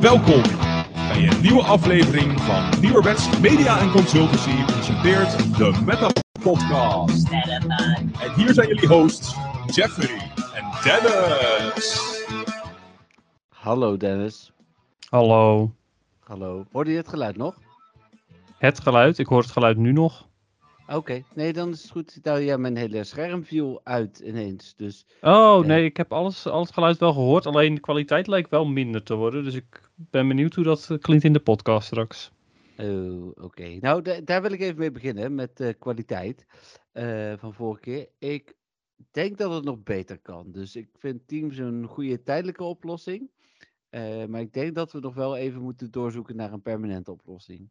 Welkom bij een nieuwe aflevering van Nieuwerwets Media en Consultancy presenteert de Meta Podcast. En hier zijn jullie hosts Jeffrey en Dennis. Hallo Dennis. Hallo. Hallo. Hoorde je het geluid nog? Het geluid, ik hoor het geluid nu nog. Oké, nee, dan is het goed. Nou ja, mijn hele scherm viel uit ineens. Dus Oh nee, ik heb alles, al het geluid wel gehoord, alleen de kwaliteit lijkt wel minder te worden. Dus ik ben benieuwd hoe dat eh, klinkt in de podcast straks. Oh, oké. Nou, da- daar wil ik even mee beginnen met de kwaliteit eh, van vorige keer. Ik denk dat het nog beter kan. Dus ik vind Teams een goede tijdelijke oplossing. Eh, maar ik denk dat we nog wel even moeten doorzoeken naar een permanente oplossing.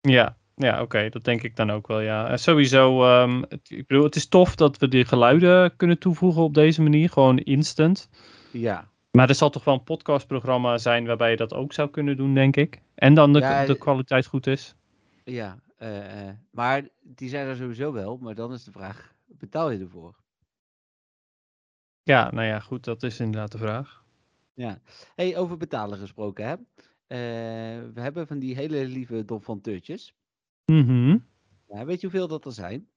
Ja, ja oké, dat denk ik dan ook wel, ja. En sowieso, ehm, het, ik bedoel, het is tof dat we die geluiden kunnen toevoegen op deze manier, gewoon instant. Ja, Maar er zal toch wel een podcastprogramma zijn waarbij je dat ook zou kunnen doen, denk ik. En dan de, Ja, de eh, kwaliteit goed is. ja. eh, maar die zijn er sowieso wel. Maar dan is de vraag, betaal je ervoor? Ja, nou ja, goed, dat is inderdaad de vraag. Ja. Hey, over betalen gesproken, hè? Eh, we hebben van die hele lieve donfanteurtjes. Mhm. Ja, weet je hoeveel dat er zijn?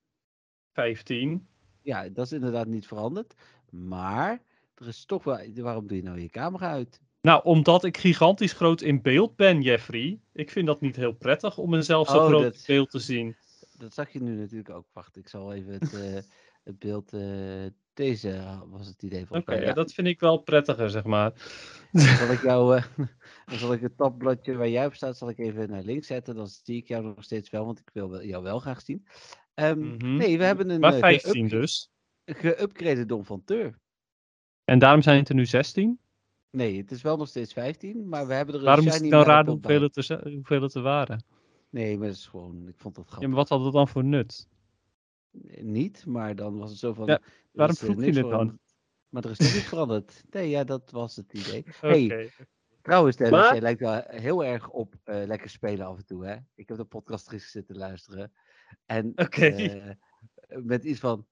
15. Ja, dat is inderdaad niet veranderd. Maar er is toch wel. Waarom doe je nou je camera uit? Nou, omdat ik gigantisch groot in beeld ben, Jeffrey. Ik vind dat niet heel prettig om mezelf zo Oh, groot dat- in beeld te zien. Dat zag je nu natuurlijk ook. Wacht, ik zal even het, eh, het beeld. eh, deze was het idee Oké, ja, Ja, dat vind ik wel prettiger, zeg maar. Dan zal ik jou. eh, dan zal ik het tabbladje waar jij op staat, zal ik even naar links zetten. Dan zie ik jou nog steeds wel, want ik wil jou wel graag zien. Ehm, Mhm. Nee, we hebben een. Maar eh, 15 geüp- dus. Geüpgrade donfanteur. En daarom zijn het er nu 16. Nee, het is wel nog steeds 15, maar we hebben er een Waarom is het nou raar hoeveel het, er, hoeveel het er waren? Nee, maar dat is gewoon, ik vond dat Ja, grappig. maar wat had het dan voor nut? Niet, maar dan was het zo van. Ja, er waarom vroeg je dit dan? Maar er is niet veranderd. Nee, ja, dat was het idee. Oké. Hey, trouwens, Dennis, Maar- jij lijkt wel heel erg op eh, lekker spelen af en toe, hè? Ik heb de podcast gisteren zitten luisteren. En eh, met iets van.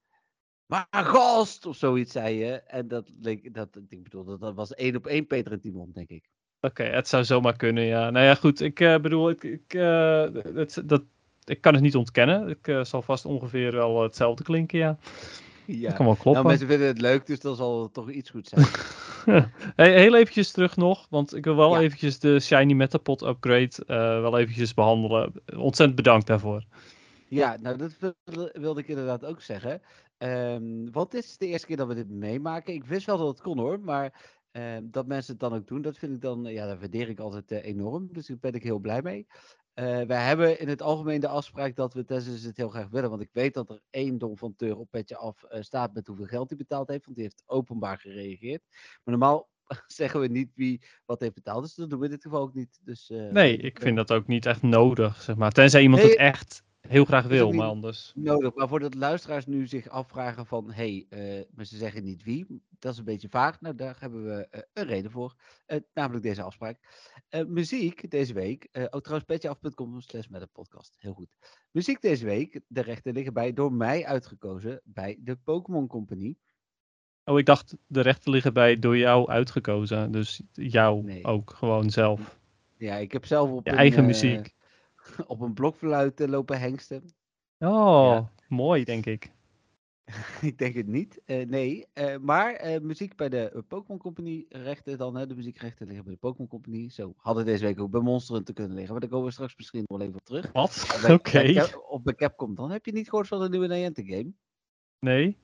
Maar gast! Of zoiets zei je. En dat leek, dat, ik bedoel, dat, dat was één op één Peter en Timon, denk ik. Oké, het zou zomaar kunnen, ja. Nou ja, goed. Ik eh, bedoel, ik, ik, eh, het, dat, ik kan het niet ontkennen. Ik eh, zal vast ongeveer wel hetzelfde klinken, ja. Ja. Dat kan wel kloppen. Nou, mensen vinden het leuk, dus dan zal het toch iets goed zijn. hey, heel eventjes terug nog, want ik wil wel Ja. eventjes de Shiny Metapod upgrade eh, wel eventjes behandelen. Ontzettend bedankt daarvoor. Ja, nou dat wilde, ik inderdaad ook zeggen. Ehm, want dit is de eerste keer dat we dit meemaken. Ik wist wel dat het kon hoor, maar ehm, dat mensen het dan ook doen, dat vind ik dan, ja, dat waardeer ik altijd eh, enorm. Dus daar ben ik heel blij mee. Eh, wij hebben in het algemeen de afspraak dat we ze het heel graag willen, want ik weet dat er één donfanteur op petje af eh, staat met hoeveel geld hij betaald heeft, want die heeft openbaar gereageerd. Maar normaal zeggen we niet wie wat heeft betaald, dus dat doen we in dit geval ook niet. Dus, eh, Nee, ik vind dat ook niet echt nodig, zeg maar. Tenzij iemand Nee, het echt heel graag wil, ook maar anders. nodig. Maar voordat luisteraars nu zich afvragen van, hé, hey, eh, maar ze zeggen niet wie, dat is een beetje vaag. Nou, daar hebben we eh, een reden voor, eh, namelijk deze afspraak. Muziek deze week, eh oh trouwens petjeaf.com slash met een podcast, heel goed. Muziek deze week, de rechten liggen bij, door mij uitgekozen, bij de Pokémon Company. Oh, ik dacht de rechten liggen bij door jou uitgekozen. Dus jou Nee. ook gewoon zelf. Ja, ik heb zelf op Je een, eigen muziek. op een blokfluit lopen hengsten. Oh, mooi denk ik. Ik denk het niet. Eh, nee, eh, maar eh, muziek bij de Pokémon Company rechten dan, hè, de muziekrechten liggen bij de Pokémon Company. Zo, hadden deze week ook bij Monster Hunter kunnen liggen, maar daar komen we straks misschien nog wel even op terug. Wat? Oké. Of bij Capcom dan. Heb je niet gehoord van de nieuwe Niantic game? Nee.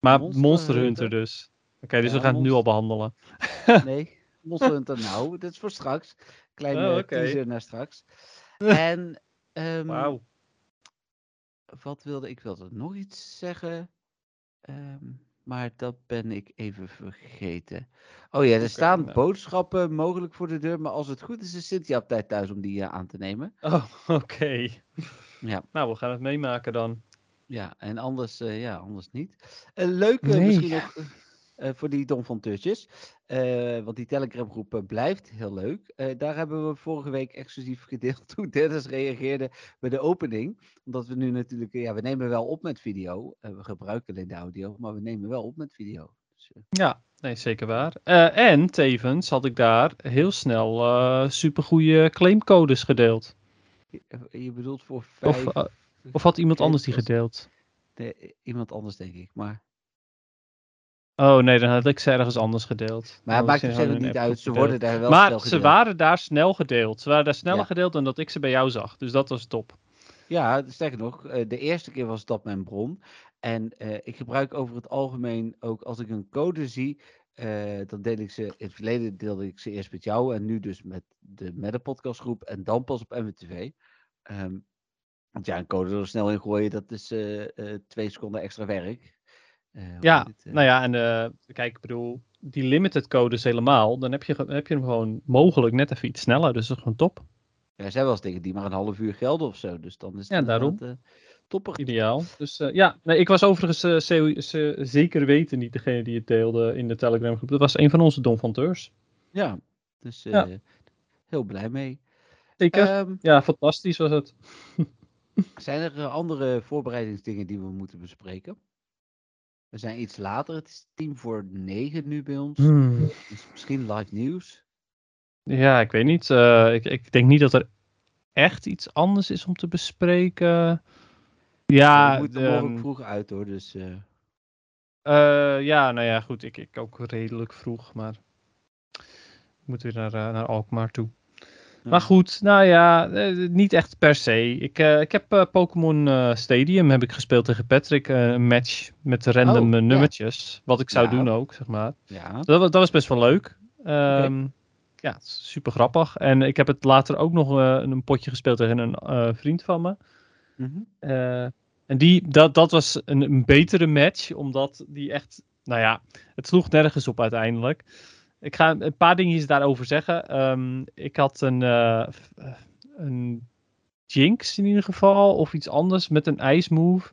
Maar Monster Monster, Hunter. Hunter dus. Oké, dus Ja, we gaan het nu al behandelen. Nee, Monster Hunter nou, dat is voor straks. Kleine Oh, teaser naar straks. En, ehm, Wauw. wat wilde ik? wilde nog iets zeggen. Ehm, maar dat ben ik even vergeten. Oh ja, er staan nou. boodschappen mogelijk voor de deur. Maar als het goed is, is Cynthia op tijd thuis om die eh, aan te nemen. Oh, oké. Ja. Nou, we gaan het meemaken dan. Ja, en anders, eh, ja, anders niet. Een leuke, Nee. misschien nog. Eh, voor die Don van Tusjes. Eh, want die Telegram groep eh, blijft heel leuk. Daar hebben we vorige week exclusief gedeeld hoe Dennis reageerde bij de opening. Omdat we nu natuurlijk, ja, we nemen wel op met video. We gebruiken alleen de audio, maar we nemen wel op met video. Dus, Ja, nee, zeker waar. En tevens had ik daar heel snel supergoeie claimcodes gedeeld. je, je bedoelt voor Of, vijf... eh, Of had iemand anders die gedeeld? Nee, iemand anders denk ik, maar... Oh nee, dan had ik ze ergens anders gedeeld. Maar het maakt ze zich gewoon niet uit, ze worden daar wel Maar snel ze gedeeld. waren daar snel gedeeld. Ze waren daar sneller Ja. gedeeld dan dat ik ze bij jou zag. Dus dat was top. Ja, sterker nog, eh, de eerste keer was dat mijn bron. En eh, ik gebruik over het algemeen ook als ik een code zie, eh, dan deel ik ze, in het verleden deelde ik ze eerst met jou en nu dus met de, met de podcastgroep en dan pas op MWTV. Ehm, want ja, een code er snel in gooien, dat is twee seconden extra werk. Eh, Ja, eh, nou ja, en eh, kijk, ik bedoel, die limited codes helemaal, dan heb je, heb je hem gewoon mogelijk net even iets sneller. Dus dat is gewoon top. Ja, er zijn wel eens dingen die maar een half uur gelden of zo, dus dan is het Ja, daarom. topper. Ideaal. Dus ja, nee, ik was overigens ze- ze- zeker weten niet degene die het deelde in de Telegram groep. Dat was een van onze donfanteurs. Ja, dus Ja. heel blij mee. Zeker. Ehm, ja, fantastisch was het. Zijn er andere voorbereidingsdingen die we moeten bespreken? We zijn iets later, het is tien voor negen nu bij ons. Hmm. Dus misschien live nieuws. Ja, ik weet niet. eh, ik, ik denk niet dat er echt iets anders is om te bespreken. Ja, we moeten morgen ehm, vroeg uit hoor, dus eh, Eh, ja, nou ja, goed. Ik, ik ook redelijk vroeg, maar ik moet weer naar, naar Alkmaar toe. Maar goed, nou ja, eh, niet echt per se. Ik, eh, ik heb eh, Pokémon Stadium heb ik gespeeld tegen Patrick. een match met random Oh, ja. nummertjes. Wat ik zou Ja. doen ook, zeg maar. Ja, Dat, dat was best wel leuk. Ehm, Ja, super grappig. En ik heb het later ook nog een potje gespeeld tegen een vriend van me. mhm. Eh, en die, dat, dat was een, een betere match, omdat die echt, nou ja, het sloeg nergens op uiteindelijk. Ik ga een paar dingetjes daarover zeggen. Ehm, ik had een, eh, eh, een Jinx in ieder geval, of iets anders met een ijsmove.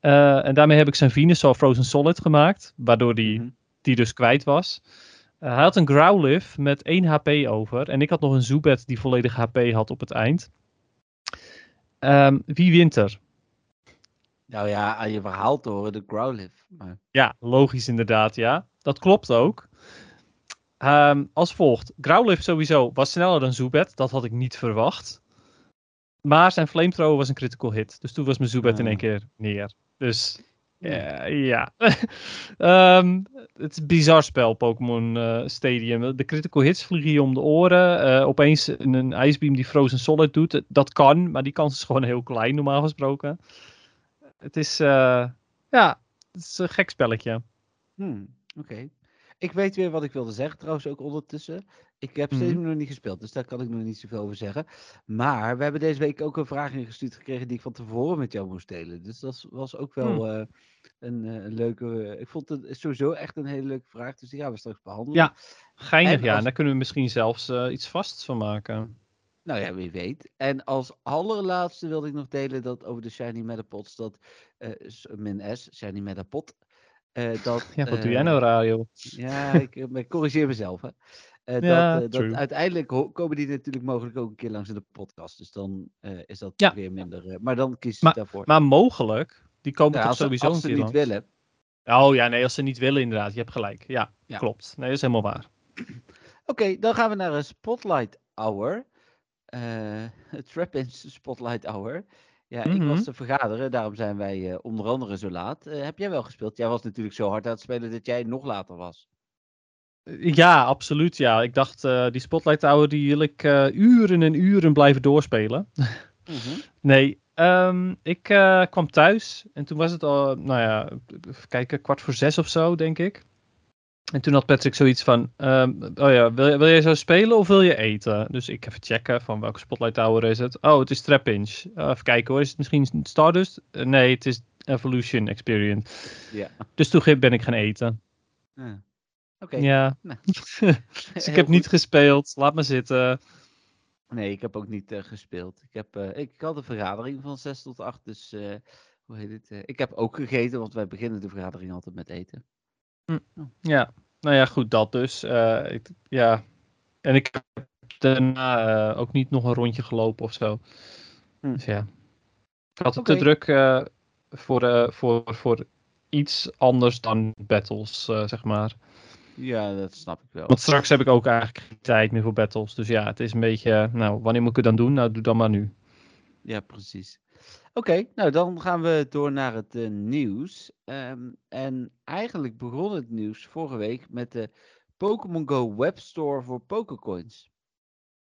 Eh en daarmee heb ik zijn Venusaur Frozen Solid gemaakt, waardoor die, Mhm. die dus kwijt was. Hij had een Growlithe met 1 HP over. En ik had nog een Zubat die volledig HP had op het eind. Ehm, wie wint er? Nou ja, aan je verhaal te horen, de Growlithe. Maar, Ja, logisch inderdaad, ja. Dat klopt ook. Ehm, als volgt. Growlithe sowieso was sneller dan Zubat. Dat had ik niet verwacht. Maar zijn Flamethrower was een critical hit. Dus toen was mijn Zubat in één Ah. keer neer. Dus Ja. eh, ja. Ehm, het is een bizar spel, Pokémon eh, Stadium. De critical hits vliegen je om de oren. Eh, opeens een, een ijsbeam die Frozen Solid doet. Dat kan, maar die kans is gewoon heel klein normaal gesproken. Het is, ja, het is een gek spelletje. hmm, Oké. Ik weet weer wat ik wilde zeggen, trouwens ook ondertussen. Ik heb Mhm. steeds nog niet gespeeld, dus daar kan ik nog niet zoveel over zeggen. Maar we hebben deze week ook een vraag ingestuurd gekregen die ik van tevoren met jou moest delen. Dus dat was ook wel Hmm. eh, een, eh, een leuke... eh, ik vond het sowieso echt een hele leuke vraag, dus die gaan we straks behandelen. Ja. Geinig, En ja. als- En daar kunnen we misschien zelfs iets vasts van maken. Nou ja, wie weet. En als allerlaatste wilde ik nog delen dat over de Shiny Metapods, dat min S, Shiny Metapod, eh dat... Ja, wat doe jij eh, nou, Radio? Ja, ik, eh, ik corrigeer mezelf. Hè. Ja, dat, dat uiteindelijk komen die natuurlijk mogelijk ook een keer langs in de podcast. Dus dan is dat Ja. weer minder. maar dan kies je Maar- daarvoor. Maar mogelijk, die komen Ja, toch als, ze- sowieso als een ze keer niet willen. Oh ja, nee, als ze niet willen inderdaad. Je hebt gelijk. Ja, Ja. klopt. Nee, dat is helemaal waar. Oké, dan gaan we naar een Spotlight Hour. Eh Trap-ins Spotlight Hour. Ja, ik Mhm. was te vergaderen, daarom zijn wij eh, onder andere zo laat. Eh, heb jij wel gespeeld? Jij was natuurlijk zo hard aan het spelen dat jij nog later was. Ja, absoluut. Ja, ik dacht, eh, die Spotlight Tower die wil ik eh, uren en uren blijven doorspelen. Mhm. Nee, ehm, ik eh, kwam thuis en toen was het al, nou ja, even kijken, kwart voor zes of zo, denk ik. En toen had Patrick zoiets van, ehm, oh ja, wil, wil jij zo spelen of wil je eten? Dus ik even checken van welke Spotlight Tower is het. Oh, het is Trapinch. Uh, even kijken hoor, is het misschien Stardust? Eh, nee, het is Evolution Experience. Ja. Dus toen ben ik gaan eten. Ja. Oké. Ja, Nou, dus ik heb niet gespeeld. Laat maar zitten. Nee, ik heb ook niet eh, gespeeld. Ik, heb, eh, ik had een vergadering van 6 tot 8, dus eh, hoe heet het? eh, ik heb ook gegeten, want wij beginnen de vergadering altijd met eten. Ja, nou ja, goed, dat dus. Eh, ik, ja. En ik heb daarna eh, ook niet nog een rondje gelopen of zo. Hm. Dus ja. Ik had het te druk eh, voor, voor, voor iets anders dan battles, zeg maar. Ja, dat snap ik wel. Want straks heb ik ook eigenlijk geen tijd meer voor battles. Dus ja, het is een beetje, nou, wanneer moet ik het dan doen? Nou, doe dan maar nu. Ja, precies. Oké, nou dan gaan we door naar het eh, nieuws. Ehm, en eigenlijk begon het nieuws vorige week met de Pokémon Go webstore voor Pokécoins.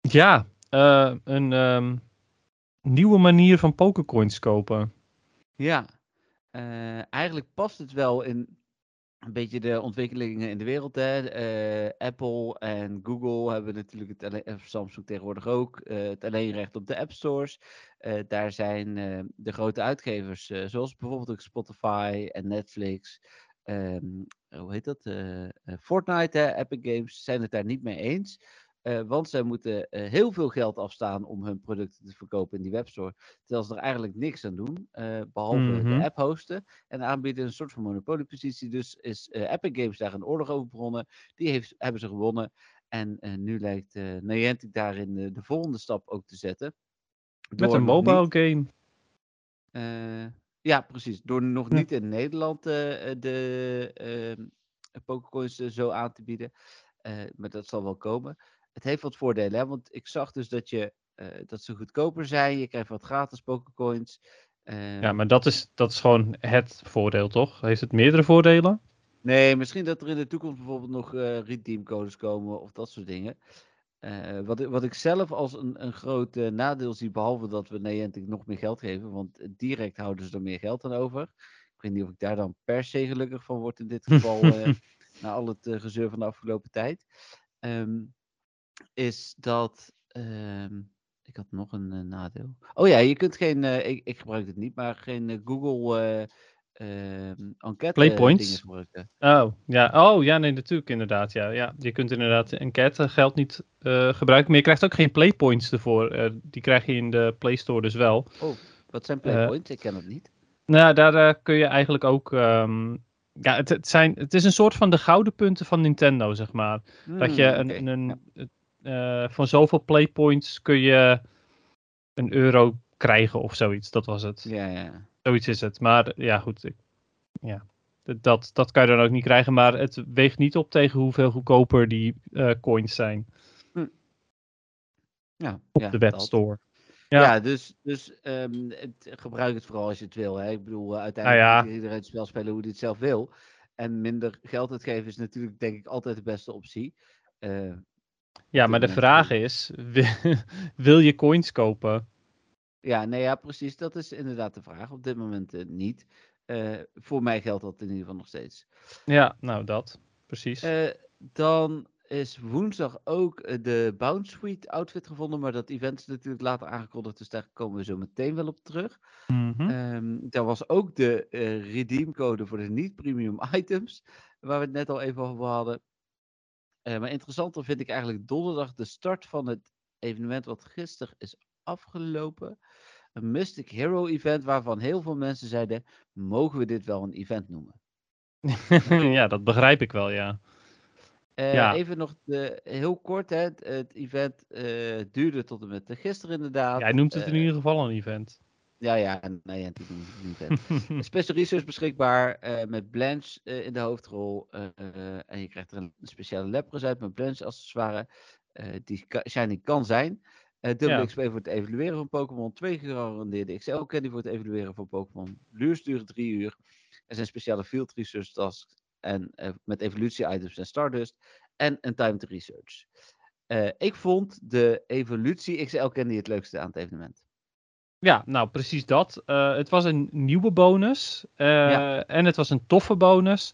Ja, eh, een ehm, nieuwe manier van Pokécoins kopen. Ja, eh, eigenlijk past het wel in een beetje de ontwikkelingen in de wereld. Hè. Apple en Google hebben natuurlijk het alleen, Samsung tegenwoordig ook, eh, het alleenrecht op de app stores. Eh, daar zijn eh, de grote uitgevers, eh, zoals bijvoorbeeld ook Spotify en Netflix. ehm, hoe heet dat? Fortnite, hè, Epic Games, zijn het daar niet mee eens. Want zij moeten heel veel geld afstaan om hun producten te verkopen in die webstore. Terwijl ze er eigenlijk niks aan doen, eh, behalve Mhm. de app hosten en aanbieden. Een soort van monopoliepositie. Dus is Epic Games daar een oorlog over begonnen. Die heeft, hebben ze gewonnen. En nu lijkt Niantic daarin de volgende stap ook te zetten. Met een mobile niet- game. eh, ja, precies. Door nog Ja. niet in Nederland eh, eh, de ehm Pokécoins zo aan te bieden. Maar dat zal wel komen. Het heeft wat voordelen, hè? want ik zag dus dat, je, dat ze goedkoper zijn. Je krijgt wat gratis Pokécoins. Ja, maar dat is, dat is gewoon het voordeel, toch? Heeft het meerdere voordelen? Nee, misschien dat er in de toekomst bijvoorbeeld nog redeemcodes komen of dat soort dingen. Eh, wat, ik- wat ik zelf als een, een groot eh, nadeel zie, behalve dat we Niantic nog meer geld geven, want eh, direct houden ze er meer geld aan over. Ik weet niet of ik daar dan per se gelukkig van word in dit geval, na al het gezeur van de afgelopen tijd. Ehm, is dat. ehm, ik had nog een nadeel. Oh ja, je kunt geen. ik, ik gebruik het niet, maar geen Google. Eh ehm enquête Playpoints? dingen gebruiken. Oh, ja. Oh, ja, nee, natuurlijk inderdaad. Ja, ja. Je kunt inderdaad enquête geld niet eh, gebruiken, maar je krijgt ook geen playpoints ervoor. Eh, die krijg je in de Play Store dus wel. Wat zijn Eh, playpoints? ik ken het niet. Nou, daar eh, kun je eigenlijk ook... ehm, ja, het, het, zijn, het is een soort van de gouden punten van Nintendo, zeg maar. Dat je Hmm, een, een, ja. eh, van zoveel playpoints kun je een euro krijgen of zoiets. Dat was het. Ja, ja. Zoiets is het. Maar ja, goed. Ik, ja. Dat, dat kan je dan ook niet krijgen. Maar het weegt niet op tegen hoeveel goedkoper die eh, coins zijn ja op ja, de webstore. Ja, Ja. dus, dus ehm, het, gebruik het vooral als je het wil. Hè. Ik bedoel, eh, uiteindelijk Nou ja. moet iedereen het spel spelen hoe hij het zelf wil. En minder geld uitgeven is natuurlijk, denk ik, altijd de beste optie. Eh, Ja, maar de vraag is: wil, wil je coins kopen? Ja, nee, ja, precies. Dat is inderdaad de vraag. Op dit moment eh, niet. Eh, voor mij geldt dat in ieder geval nog steeds. Ja, nou dat. Precies. Eh, dan is woensdag ook de Bounce Suite outfit gevonden. Maar dat event is natuurlijk later aangekondigd. Dus daar komen we zo meteen wel op terug. Ehm daar was ook de redeemcode voor de niet-premium items, waar we het net al even over hadden. Maar interessanter vind ik eigenlijk donderdag de start van het evenement wat gisteren is afgelopen. Een Mystic Hero event waarvan heel veel mensen zeiden, mogen we dit wel een event noemen? ja, dat begrijp ik wel, ja. Eh, Ja. Even nog de, heel kort, hè, het, het event eh, duurde tot en met gisteren inderdaad. Jij noemt het in Eh, ieder geval een event. Ja, ja, nee, het is een event. Special Research beschikbaar met Blanche in de hoofdrol. en je krijgt er een speciale Lapras uit met Blanche accessoire. die shiny kan zijn. Eh dubbele Ja. XP voor het evalueren van Pokémon. Twee gegarandeerde XL candy voor het evalueren van Pokémon. Luurs duren drie uur. Er zijn speciale field research tasks. En eh, met evolutie items en Stardust. En een timed research. Eh, ik vond de evolutie XL candy het leukste aan het evenement. Ja, nou precies dat. Eh, het was een nieuwe bonus. eh, Ja. En het was een toffe bonus.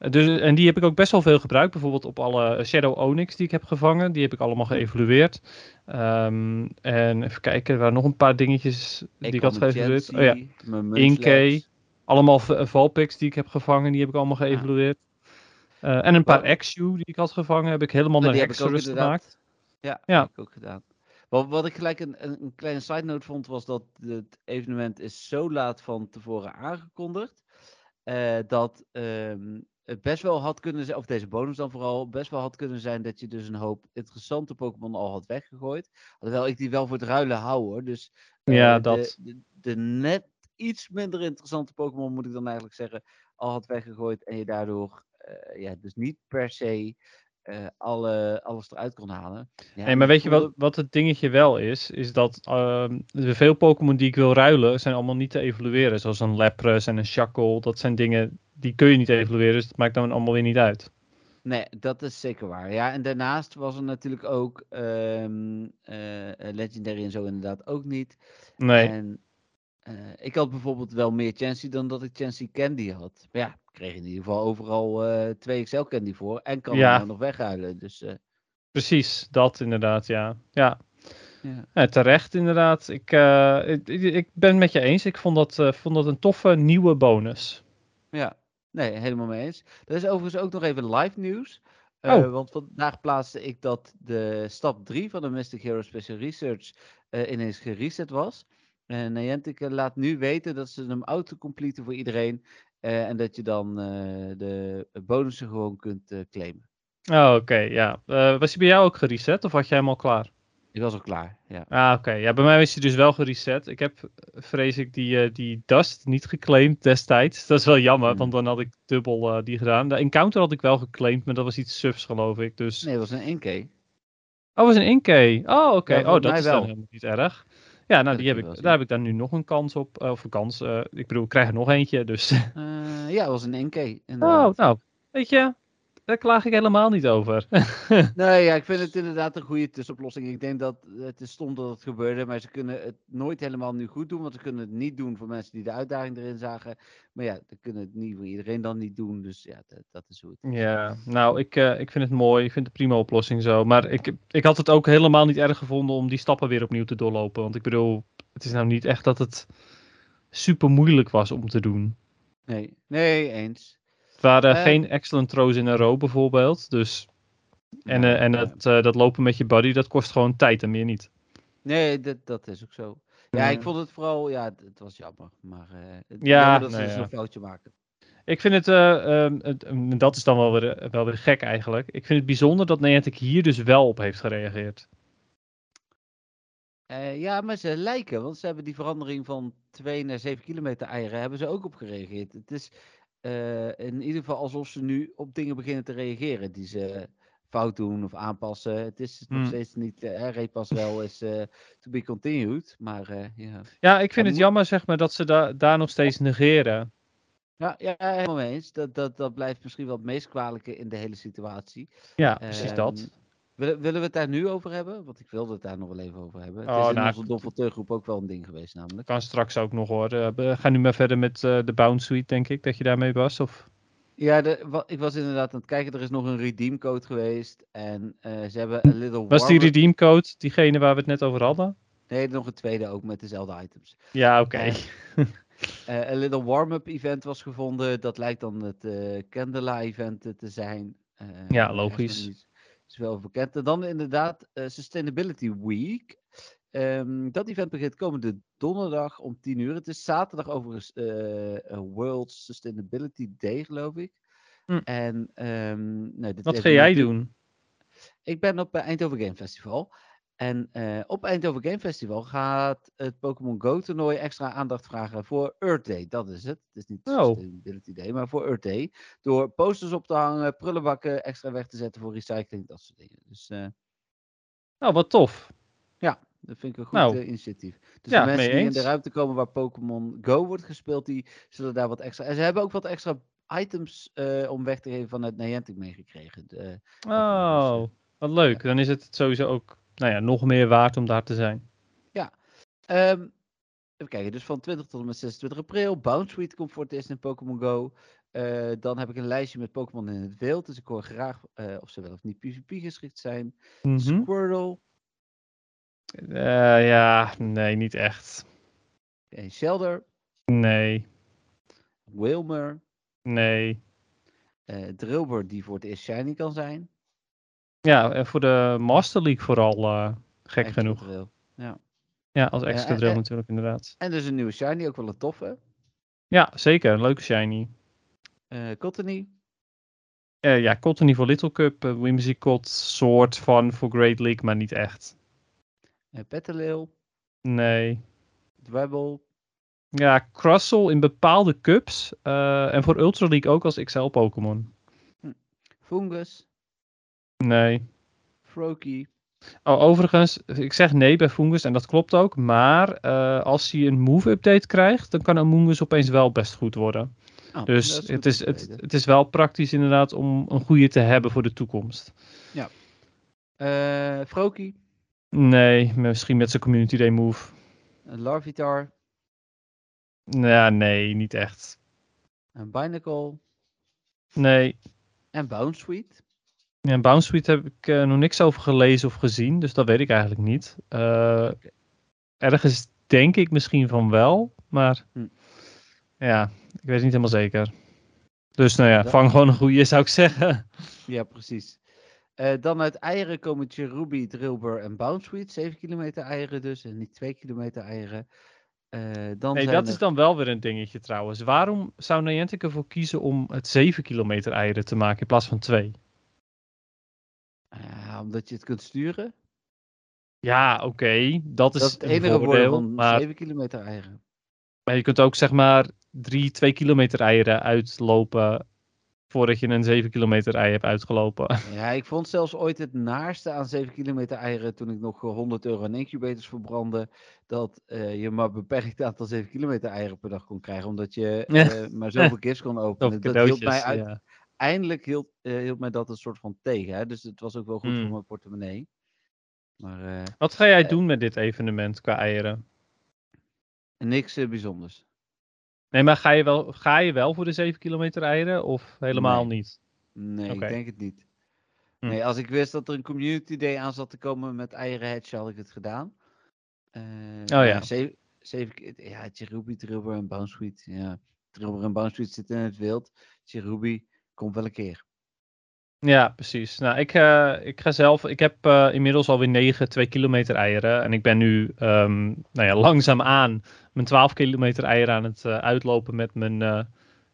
Eh, dus, en die heb ik ook best wel veel gebruikt. Bijvoorbeeld op alle Shadow Onyx die ik heb gevangen. Die heb ik allemaal geëvalueerd. Ehm, en even kijken, er waren nog een paar dingetjes die ik, had geëvalueerd. Oh ja, Inkay. allemaal v- Valpix die ik heb gevangen. Die heb ik allemaal geëvalueerd. Eh, en een paar Wel- Exu die ik had gevangen. Heb ik helemaal Ja, naar Hexerus gemaakt. Ja, Ja. heb ik ook gedaan. Wat, wat ik gelijk een, een, kleine side note vond, was dat het evenement is zo laat van tevoren aangekondigd. eh, dat ehm, het best wel had kunnen zijn, of deze bonus dan vooral, best wel had kunnen zijn dat je dus een hoop interessante Pokémon al had weggegooid. Alhoewel ik die wel voor het ruilen hou hoor. Dus eh, Ja, dat. De, de, net iets minder interessante Pokémon moet ik dan eigenlijk zeggen, al had weggegooid. En je daardoor eh, ja, dus niet per se eh, alle, alles eruit kon halen. Ja, Nee, maar weet je wat, wat het dingetje wel is? Is dat ehm, de veel Pokémon die ik wil ruilen, zijn allemaal niet te evolueren. Zoals een Lapras en een Shackle. Dat zijn dingen, die kun je niet evolueren. Dus dat maakt dan allemaal weer niet uit. Nee, dat is zeker waar. Ja, en daarnaast was er natuurlijk ook eh, Legendary en zo inderdaad ook niet. Nee. En eh, ik had bijvoorbeeld wel meer Chansey dan dat ik Chansey Candy had. Maar ja, ik kreeg in ieder geval overal eh, twee XL Candy voor. En kan Ja. hem nog weghuilen. Dus eh, Precies, dat inderdaad, ja. Ja, ja. Ja, terecht inderdaad. Ik, ik, ik- ben het met je eens. Ik vond dat, vond dat een toffe nieuwe bonus. ja, nee, helemaal mee eens. Er is overigens ook nog even live nieuws. Oh. Want vandaag plaatste ik dat de stap 3 van de Mystic Hero Special Research ineens gereset was. En Niantic eh, laat nu weten dat ze hem autocompleten voor iedereen. eh, en dat je dan eh, de bonussen gewoon kunt eh, claimen. Oh, oké, ja. Eh, was hij bij jou ook gereset of had jij hem al klaar? Ik was al klaar, ja. Ah, oké. Ja, bij mij is hij dus wel gereset. Ik heb, eh, vrees ik, die, eh, die Dust niet geclaimd destijds. Dat is wel jammer, Hmm. want dan had ik dubbel eh, die gedaan. De Encounter had ik wel geclaimd, maar dat was iets subs, geloof ik. Dus... Nee, het was een 1K. Oh, was een Inkey. Oh, oké. Ja, oh, dat is dan wel. helemaal niet erg. Ja, nou, dat die heb ik, daar heb ik dan nu nog een kans op. eh, of een kans. eh, ik bedoel, ik krijg er nog eentje, dus... Eh, ja, het was een 1K. Oh, Inderdaad. nou, weet je, daar klaag ik helemaal niet over. Nee, ja, ik vind het inderdaad een goede tussenoplossing. Ik denk dat het is stom dat het gebeurde, maar ze kunnen het nooit helemaal nu goed doen. Want ze kunnen het niet doen voor mensen die de uitdaging erin zagen. Maar ja, ze kunnen het niet voor iedereen dan niet doen. Dus ja, dat, dat is hoe het Ja, nou, ik, eh, ik vind het mooi. Ik vind het een prima oplossing zo. Maar ik, ik had het ook helemaal niet erg gevonden om die stappen weer opnieuw te doorlopen. Want ik bedoel, het is nou niet echt dat het super moeilijk was om te doen. Nee, nee, eens. Het waren Eh. geen excellent throws in een row bijvoorbeeld. Dus, en eh, en het, eh, dat lopen met je buddy, dat kost gewoon tijd en meer niet. Nee, dat, dat is ook zo. Ja, ik vond het vooral, ja, het, was jammer. Maar het, Ja, dat ze nou dus een foutje maken. Ik vind het, eh, ehm, en dat is dan wel weer, wel weer gek eigenlijk. Ik vind het bijzonder dat Niantic hier dus wel op heeft gereageerd. Ja, maar ze lijken, want ze hebben die verandering van 2 naar 7 kilometer eieren, hebben ze ook op gereageerd. Het is eh, in ieder geval alsof ze nu op dingen beginnen te reageren die ze fout doen of aanpassen. Het is nog Hmm. steeds niet, eh repas wel is eh, to be continued, maar eh, ja. Ja, ik vind het jammer zeg maar dat ze da daar nog steeds negeren. Ja, ja, helemaal mee eens. Dat, dat, dat blijft misschien wel het meest kwalijke in de hele situatie. Ja, precies Ehm, dat. Willen, willen we het daar nu over hebben? Want ik wilde het daar nog wel even over hebben. Het Oh, is in nou, onze Donfelteurgroep ook wel een ding geweest namelijk. Kan straks ook nog hoor. Eh, we gaan nu maar verder met eh, de Bound Suite, denk ik, dat je daarmee was. Of... Ja, de, wa- ik was inderdaad aan het kijken. Er is nog een redeem code geweest. En eh, ze hebben een little Was die warm-up- redeem code diegene waar we het net over hadden? Nee, nog een tweede ook met dezelfde items. Ja, oké. Een little warm-up event was gevonden. Dat lijkt dan het Candela event te zijn. Ja, logisch. Is wel bekend. En dan inderdaad eh, Sustainability Week. Ehm, dat event begint komende donderdag om 10 uur. Het is zaterdag overigens eh, een World Sustainability Day, geloof ik. Hm. En ehm, nou, dit Wat ga jij doen? ik ben op eh, Eindhoven Game Festival. En eh, op Eindhoven Game Festival gaat het Pokémon Go toernooi extra aandacht vragen voor Earth Day. Dat is het. Het is niet Oh. Sustainability Day, maar voor Earth Day. Door posters op te hangen, prullenbakken extra weg te zetten voor recycling, dat soort dingen. Dus eh, Nou, wat tof. dat vind ik een goed Nou, eh, initiatief. Dus ja, de mensen die in de ruimte komen waar Pokémon Go wordt gespeeld, die zullen daar wat extra... En ze hebben ook wat extra items om weg te geven vanuit Niantic meegekregen. De- Oh, wat leuk. Dan is het sowieso ook nou ja, nog meer waard om daar te zijn. Ehm, even kijken, dus van 20 tot en met 26 april. Bounce Suite komt voor het eerst in Pokémon Go. Eh, dan heb ik een lijstje met Pokémon in het wild. Dus ik hoor graag eh, of ze wel of niet PvP geschikt zijn. Mhm. Squirtle, Eh, ja, nee, niet echt. en Shelder, Nee, Wilmer, nee. Drillbur die voor het eerst shiny kan zijn. Ja, en voor de Master League vooral eh, gek Extra genoeg. Drill. Ja, als extra drill en- natuurlijk inderdaad. En dus een nieuwe shiny, ook wel een toffe. Ja, zeker. Een leuke shiny. Eh Cottony, Eh, ja, ieder geval Little Cup. Uh, Whimsy COD, soort van voor Great League, maar niet echt. Uh, Petalil, Nee. Dwebble, Ja, Crustle in bepaalde cups. eh, en voor Ultra League ook als XL Pokémon. Fungus, Nee. Froakie. Oh, overigens, ik zeg nee bij Fungus en dat klopt ook. Maar eh, als hij een move-update krijgt, dan kan Amoongus opeens wel best goed worden. Oh, dat Dus het, is, het, het is wel praktisch inderdaad om een goede te hebben voor de toekomst. Eh, Froakie, Nee, misschien met zijn Community Day move. een Larvitar, Ja, nee, niet echt. een Binacle Nee. en Bounsweet. Ja, Bounce Suite heb ik eh, nog niks over gelezen of gezien, dus dat weet ik eigenlijk niet. Eh, ergens denk ik misschien van wel, maar Hm. ja, ik weet het niet helemaal zeker. Dus nou ja, vang gewoon een goede zou ik zeggen. Ja, precies. Eh, dan uit eieren komen Cherubi, Drillbur en Bounsweet. 7 kilometer eieren dus en niet 2 kilometer eieren. Eh, dan Nee, dat er- is dan wel weer een dingetje trouwens. Waarom zou Niantic ervoor kiezen om het 7 kilometer eieren te maken in plaats van 2? Ah, omdat je het kunt sturen. Ja, oké, dat is Dat is het enige voordeel van Maar, 7 kilometer eieren. maar je kunt ook zeg maar drie 2 kilometer eieren uitlopen voordat je een 7 kilometer ei hebt uitgelopen. Ja, ik vond zelfs ooit het naarste aan 7 kilometer eieren toen ik nog eh, 100 euro aan incubators verbrandde. Dat eh, je maar een beperkt aantal 7 kilometer eieren per dag kon krijgen. Omdat je eh, maar zoveel gifts kon openen. Dat hield mij uit, ja. Eindelijk hield, eh, hield mij dat een soort van tegen. Hè? Dus het was ook wel goed Hmm. voor mijn portemonnee. Maar eh, Wat ga jij Eh. doen met dit evenement qua eieren? niks bijzonders. Nee, maar ga je, wel, ga je wel voor de 7 kilometer eieren of helemaal Nee. niet? Nee, ik denk het niet. Hm. Nee, als ik wist dat er een community day aan zat te komen met eieren hatch, had ik het gedaan. Oh ja. Zeven, zeven, ja, Cherubi, Trilber en Bounsweet. Ja, Trilber en Bounsweet zitten in het wild. Cherubi komt wel een keer. Ja, precies. Nou, ik, eh, ik ga zelf. Ik heb eh, inmiddels alweer 9 2 kilometer eieren. En ik ben nu ehm nou ja, langzaamaan mijn 12 kilometer eieren aan het eh, uitlopen met mijn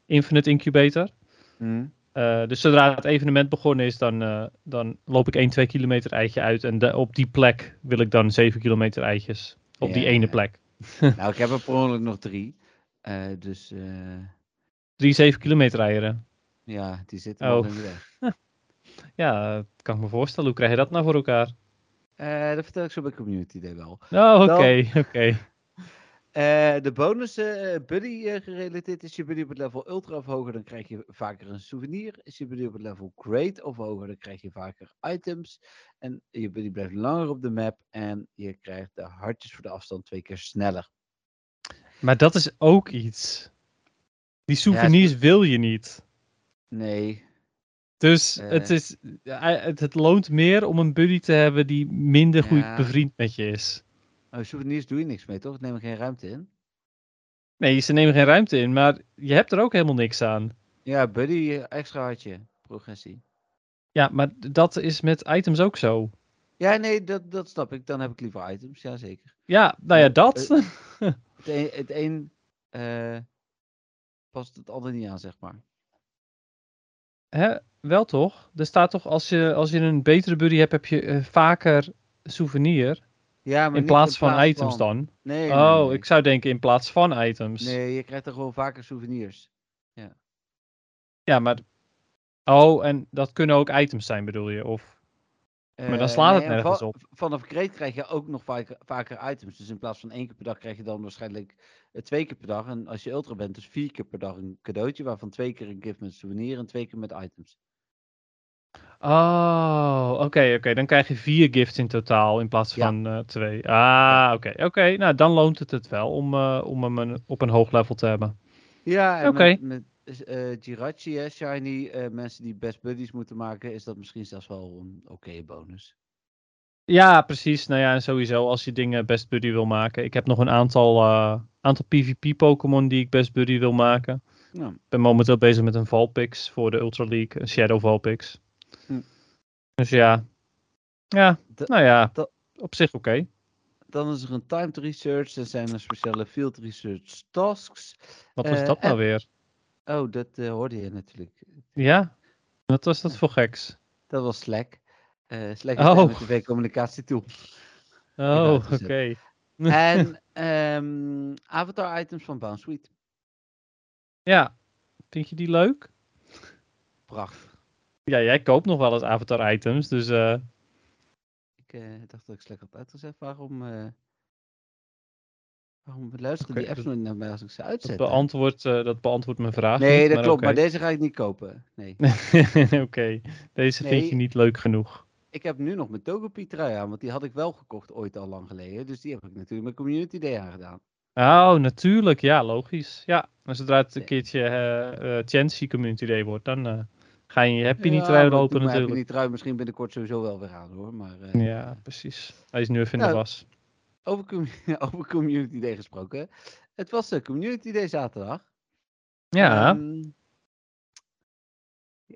Infinite Incubator. Eh, dus zodra het evenement begonnen is, dan, dan loop ik 1 2 kilometer eitje uit. En de- op die plek wil ik dan 7 kilometer eitjes. Op die ene plek. nou, ik heb er per ongeluk nog drie. Dus Drie 7 kilometer eieren. Ja, die zitten Oh. in de weg. Ja, kan ik me voorstellen. Hoe krijg je dat nou voor elkaar? Eh, dat vertel ik zo bij community day wel. Oh, oké, oké. Eh, de bonus eh, buddy gerelateerd is je buddy op het level ultra of hoger, dan krijg je vaker een souvenir. Is je buddy op het level great of hoger, dan krijg je vaker items. En je buddy blijft langer op de map en je krijgt de hartjes voor de afstand twee keer sneller. Maar dat is ook iets. Die souvenirs wil je niet. Nee, Dus Eh. het, is, eh, het, het loont meer om een buddy te hebben die minder goed bevriend met je is. oh, souvenirs doe je niks mee, toch? Het nemen geen ruimte in. Nee, ze nemen geen ruimte in, maar je hebt er ook helemaal niks aan. Ja, buddy, eh, extra hartje, progressie. Ja, maar dat is met items ook zo. Ja, nee, dat, dat snap ik. Dan heb ik liever items, ja zeker. Ja, nou ja, Eh, dat. Het een, het een eh, past het ander niet aan, zeg maar. Hè? Wel toch? Er staat toch, als je, als je een betere buddy hebt, heb je eh, vaker souvenir. Ja, maar In plaats van items van. dan. Nee, Oh, nee. ik zou denken in plaats van items. Nee, je krijgt er gewoon vaker souvenirs. Ja, maar. Oh, en dat kunnen ook items zijn, bedoel je? Of. Maar dan Eh, slaat het en nergens op. Vanaf Great krijg je ook nog vaker, vaker items. Dus in plaats van één keer per dag krijg je dan waarschijnlijk eh, twee keer per dag. En als je ultra bent, dus vier keer per dag een cadeautje. Waarvan twee keer een gift met souvenir en twee keer met items. Oh, oké, oké. Dan krijg je vier gifts in totaal in plaats Ja. van eh, twee. Ah, oké, oké. Nou, dan loont het het wel om, eh, om hem een- op een hoog level te hebben. Ja, en Oké. met, met eh Jirachi, hè, Shiny, eh, mensen die best buddies moeten maken, is dat misschien zelfs wel een oké bonus. Ja, precies. Nou ja, en sowieso als je dingen best buddy wil maken. Ik heb nog een aantal, eh, aantal PvP-Pokémon die ik best buddy wil maken. Nou, Ik ben momenteel bezig met een Valpix voor de Ultra League, een Shadow Valpix. Hm. Dus ja. Ja, nou ja, op zich oké. dan is er een timed research. Er zijn er speciale field research tasks. Wat was dat nou en- weer? Oh, dat eh, hoorde je natuurlijk. Ja? Wat was dat voor geks? Dat was Slack. Eh Slack is Oh. tool. Oh, uitgezet. oké. en ehm, avatar items van Bounce Suite. Ja, vind je die leuk? Prachtig. Ja, jij koopt nog wel eens avatar items, dus eh, Ik eh, dacht dat ik Slack had uitgezet. Waarom, eh waarom luisteren die apps nooit naar mij als ik ze dat, uitzet? beantwoordt, eh, dat beantwoordt mijn vraag. nee, niet, dat klopt. Maar deze ga ik niet kopen. Nee. Oké, deze vind je niet leuk genoeg. Ik heb nu nog mijn Togepi trui aan, want die had ik wel gekocht ooit al lang geleden. Dus die heb ik natuurlijk met Community Day aangedaan. Oh, natuurlijk. Ja, logisch. Ja, en zodra het een keertje Chancy Community Day wordt, dan ga je je Happy Ja, niet trui maar lopen mijn natuurlijk. Happy trui misschien binnenkort sowieso wel weer aan hoor. Maar Ja, precies. Hij is nu even in de Nou, was. Over, over Community Day gesproken. Het was de Community Day zaterdag. Ja, Ehm,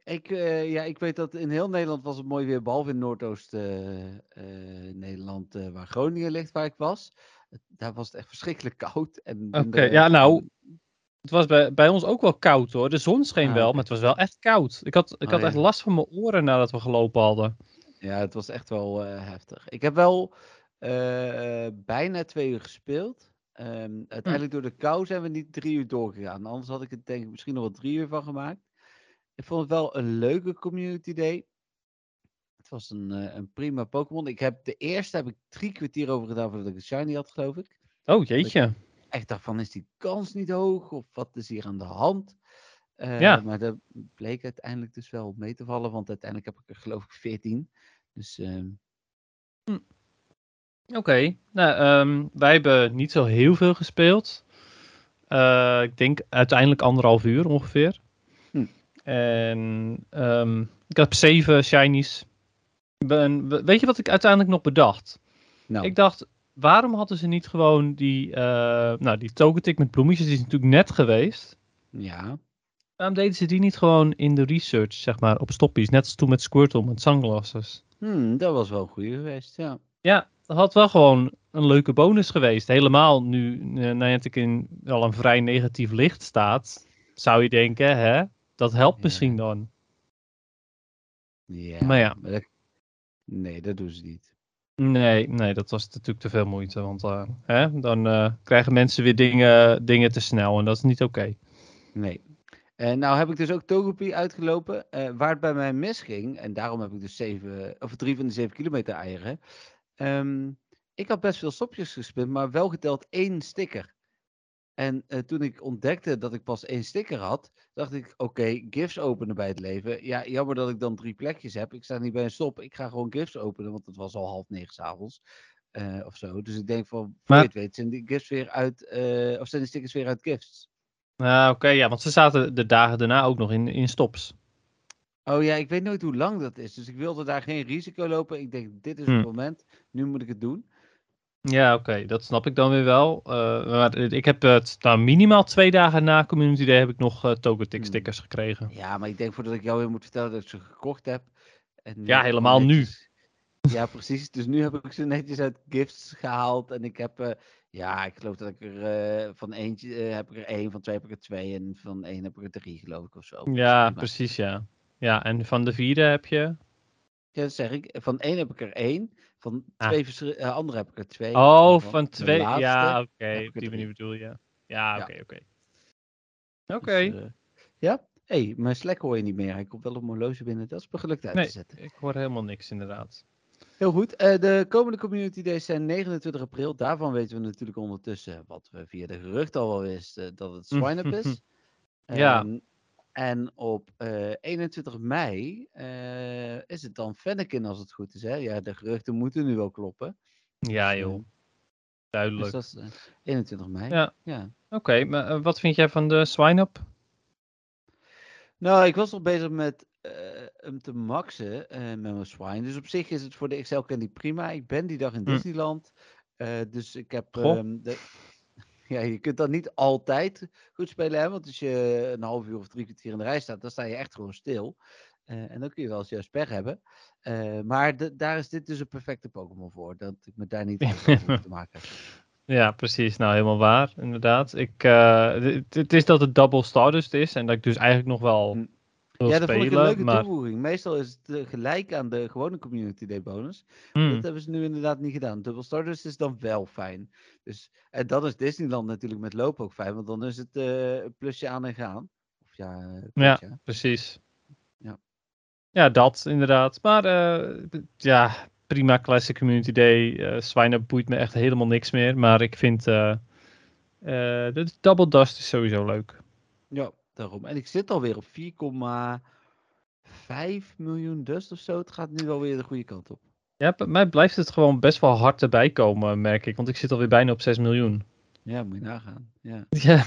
ik, eh, ja, ik weet dat in heel Nederland was het mooi weer, behalve in Noordoost-Nederland, eh, waar Groningen ligt, waar ik was. Daar was het echt verschrikkelijk koud. en Oké, ja, nou, het was bij, bij ons ook wel koud hoor. De zon scheen Ah, wel, maar het was wel echt koud. Ik had, ik Oh, had ja. echt last van mijn oren nadat we gelopen hadden. Ja, het was echt wel eh, heftig. Ik heb wel eh, eh, bijna twee uur gespeeld. Ehm, uiteindelijk door de kou zijn we niet drie uur doorgegaan. Anders had ik het denk ik misschien nog wel drie uur van gemaakt. Ik vond het wel een leuke community day. Het was een, eh, een prima Pokémon. Ik heb de eerste heb ik drie kwartier over gedaan voordat ik een shiny had, geloof ik. Oh, jeetje. Echt dacht van, is die kans niet hoog? Of wat is hier aan de hand? Ja. Maar dat bleek uiteindelijk dus wel mee te vallen. Want uiteindelijk heb ik er geloof ik 14. Dus ehm, Oké, nou, ehm, wij hebben niet zo heel veel gespeeld. Eh, ik denk uiteindelijk anderhalf uur ongeveer. Hm. En ehm, ik heb zeven shinies. Ben, we- weet je wat ik uiteindelijk nog bedacht? nou, Ik dacht, waarom hadden ze niet gewoon die, eh nou, die tokentik met bloemetjes, die is natuurlijk net geweest. ja. Waarom deden ze die niet gewoon in de research, zeg maar, op stoppies? Net als toen met Squirtle, met sunglasses. Hmm, dat was wel een goede geweest, ja. Ja, had wel gewoon een leuke bonus geweest. Helemaal nu uh, Niantic in al een vrij negatief licht staat, zou je denken, hè, dat helpt Ja. misschien dan. ja Maar ja. dat- nee, dat doen ze niet. Nee, nee, dat was natuurlijk te veel moeite, want eh, hè, dan eh, krijgen mensen weer dingen, dingen te snel en dat is niet oké. Nee. En nou heb ik dus ook Togepi uitgelopen. eh, waar het bij mij misging, en daarom heb ik dus zeven, of drie van de zeven kilometer eieren. Ehm, ik had best veel stopjes gespeeld, maar wel geteld één sticker. En eh, toen ik ontdekte dat ik pas één sticker had, dacht ik, oké, gifts openen bij het leven. Ja, jammer dat ik dan drie plekjes heb. Ik sta niet bij een stop. Ik ga gewoon gifts openen, want het was al half negen s'avonds. eh of zo. Dus ik denk van, voor Maar- je het weet, zijn die gifts weer uit, eh, of zijn de stickers weer uit gifts. Nou, oké, ja, want ze zaten de dagen daarna ook nog in, in stops. Oh ja, ik weet nooit hoe lang dat is. Dus ik wilde daar geen risico lopen. Ik denk, dit is Hm. het moment. Nu moet ik het doen. Ja, oké, dat snap ik dan weer wel. Eh, maar ik heb het, nou, minimaal twee dagen na Community Day heb ik nog eh Togetic Hmm. stickers gekregen. Ja, maar ik denk voordat ik jou weer moet vertellen dat ik ze gekocht heb. En Ja, helemaal nu. Ja, precies. Dus nu heb ik ze netjes uit gifts gehaald. En ik heb, eh, ja, ik geloof dat ik er van eentje heb ik er één, van twee heb ik er twee. En van één heb ik er drie, geloof ik, of zo. Ja, precies, ja. Ja, en van de vierde heb je... Ja, dat zeg ik. Van één heb ik er één. Van Ah. twee eh, andere heb ik er twee. Oh, van twee... Ja, oké, ik op die manier bedoel je. Ja, oké, oké. Oké, Dus, eh, ja? Hé, hey, mijn Slack hoor je niet meer. Hij komt wel op mijn horloge binnen. Dat is me gelukt uit Nee. te zetten. ik hoor helemaal niks inderdaad. Heel goed. Eh, de komende community days zijn 29 april. Daarvan weten we natuurlijk ondertussen, wat we via de gerucht al wel wisten, dat het Swineup is. Ja. Ehm, en op eh, 21 mei eh, is het dan Fennekin als het goed is. Hè? Ja, de geruchten moeten nu wel kloppen. Ja Dus, joh, eh, duidelijk. Dus dat is eh, 21 mei. Ja. ja. Oké, maar eh, wat vind jij van de swine-up? Nou, ik was nog bezig met eh, hem te maxen eh, met mijn swine. Dus op zich is het voor de Excel Candy prima. Ik ben die dag in Hm. Disneyland. eh, dus ik heb... Ehm, de... Ja, je kunt dat niet altijd goed spelen, hè? Want als je een half uur of drie kwartier in de rij staat, dan sta je echt gewoon stil. Eh, en dan kun je wel eens juist pech hebben. Eh, maar de- daar is dit dus een perfecte Pokémon voor. Dat ik me daar niet hoef te maken. Ja, precies. Nou, helemaal waar, inderdaad. Ik, eh, het, het is dat het double Stardust is en dat ik dus eigenlijk nog wel Hm. Ja, dat vond ik een leuke maar... toevoeging. Meestal is het eh, gelijk aan de gewone Community Day bonus. Hmm. Dat hebben ze nu inderdaad niet gedaan. Double Stardust is dan wel fijn. Dus, en dan is Disneyland natuurlijk met lopen ook fijn, want dan is het een plusje aan en gaan. Of ja, eh, Ja. Precies. Ja. Ja, dat inderdaad. Maar ja, prima Classic Community Day. eh Zwijnen boeit me echt helemaal niks meer. Maar ik vind eh, de Double Dust is sowieso leuk. Ja, daarom. En ik zit alweer op 4,5 miljoen dust of zo. Het gaat nu alweer de goede kant op. Ja, bij mij blijft het gewoon best wel hard erbij komen, merk ik. Want ik zit alweer bijna op 6 miljoen. Ja, moet je nagaan. Ja. Ja,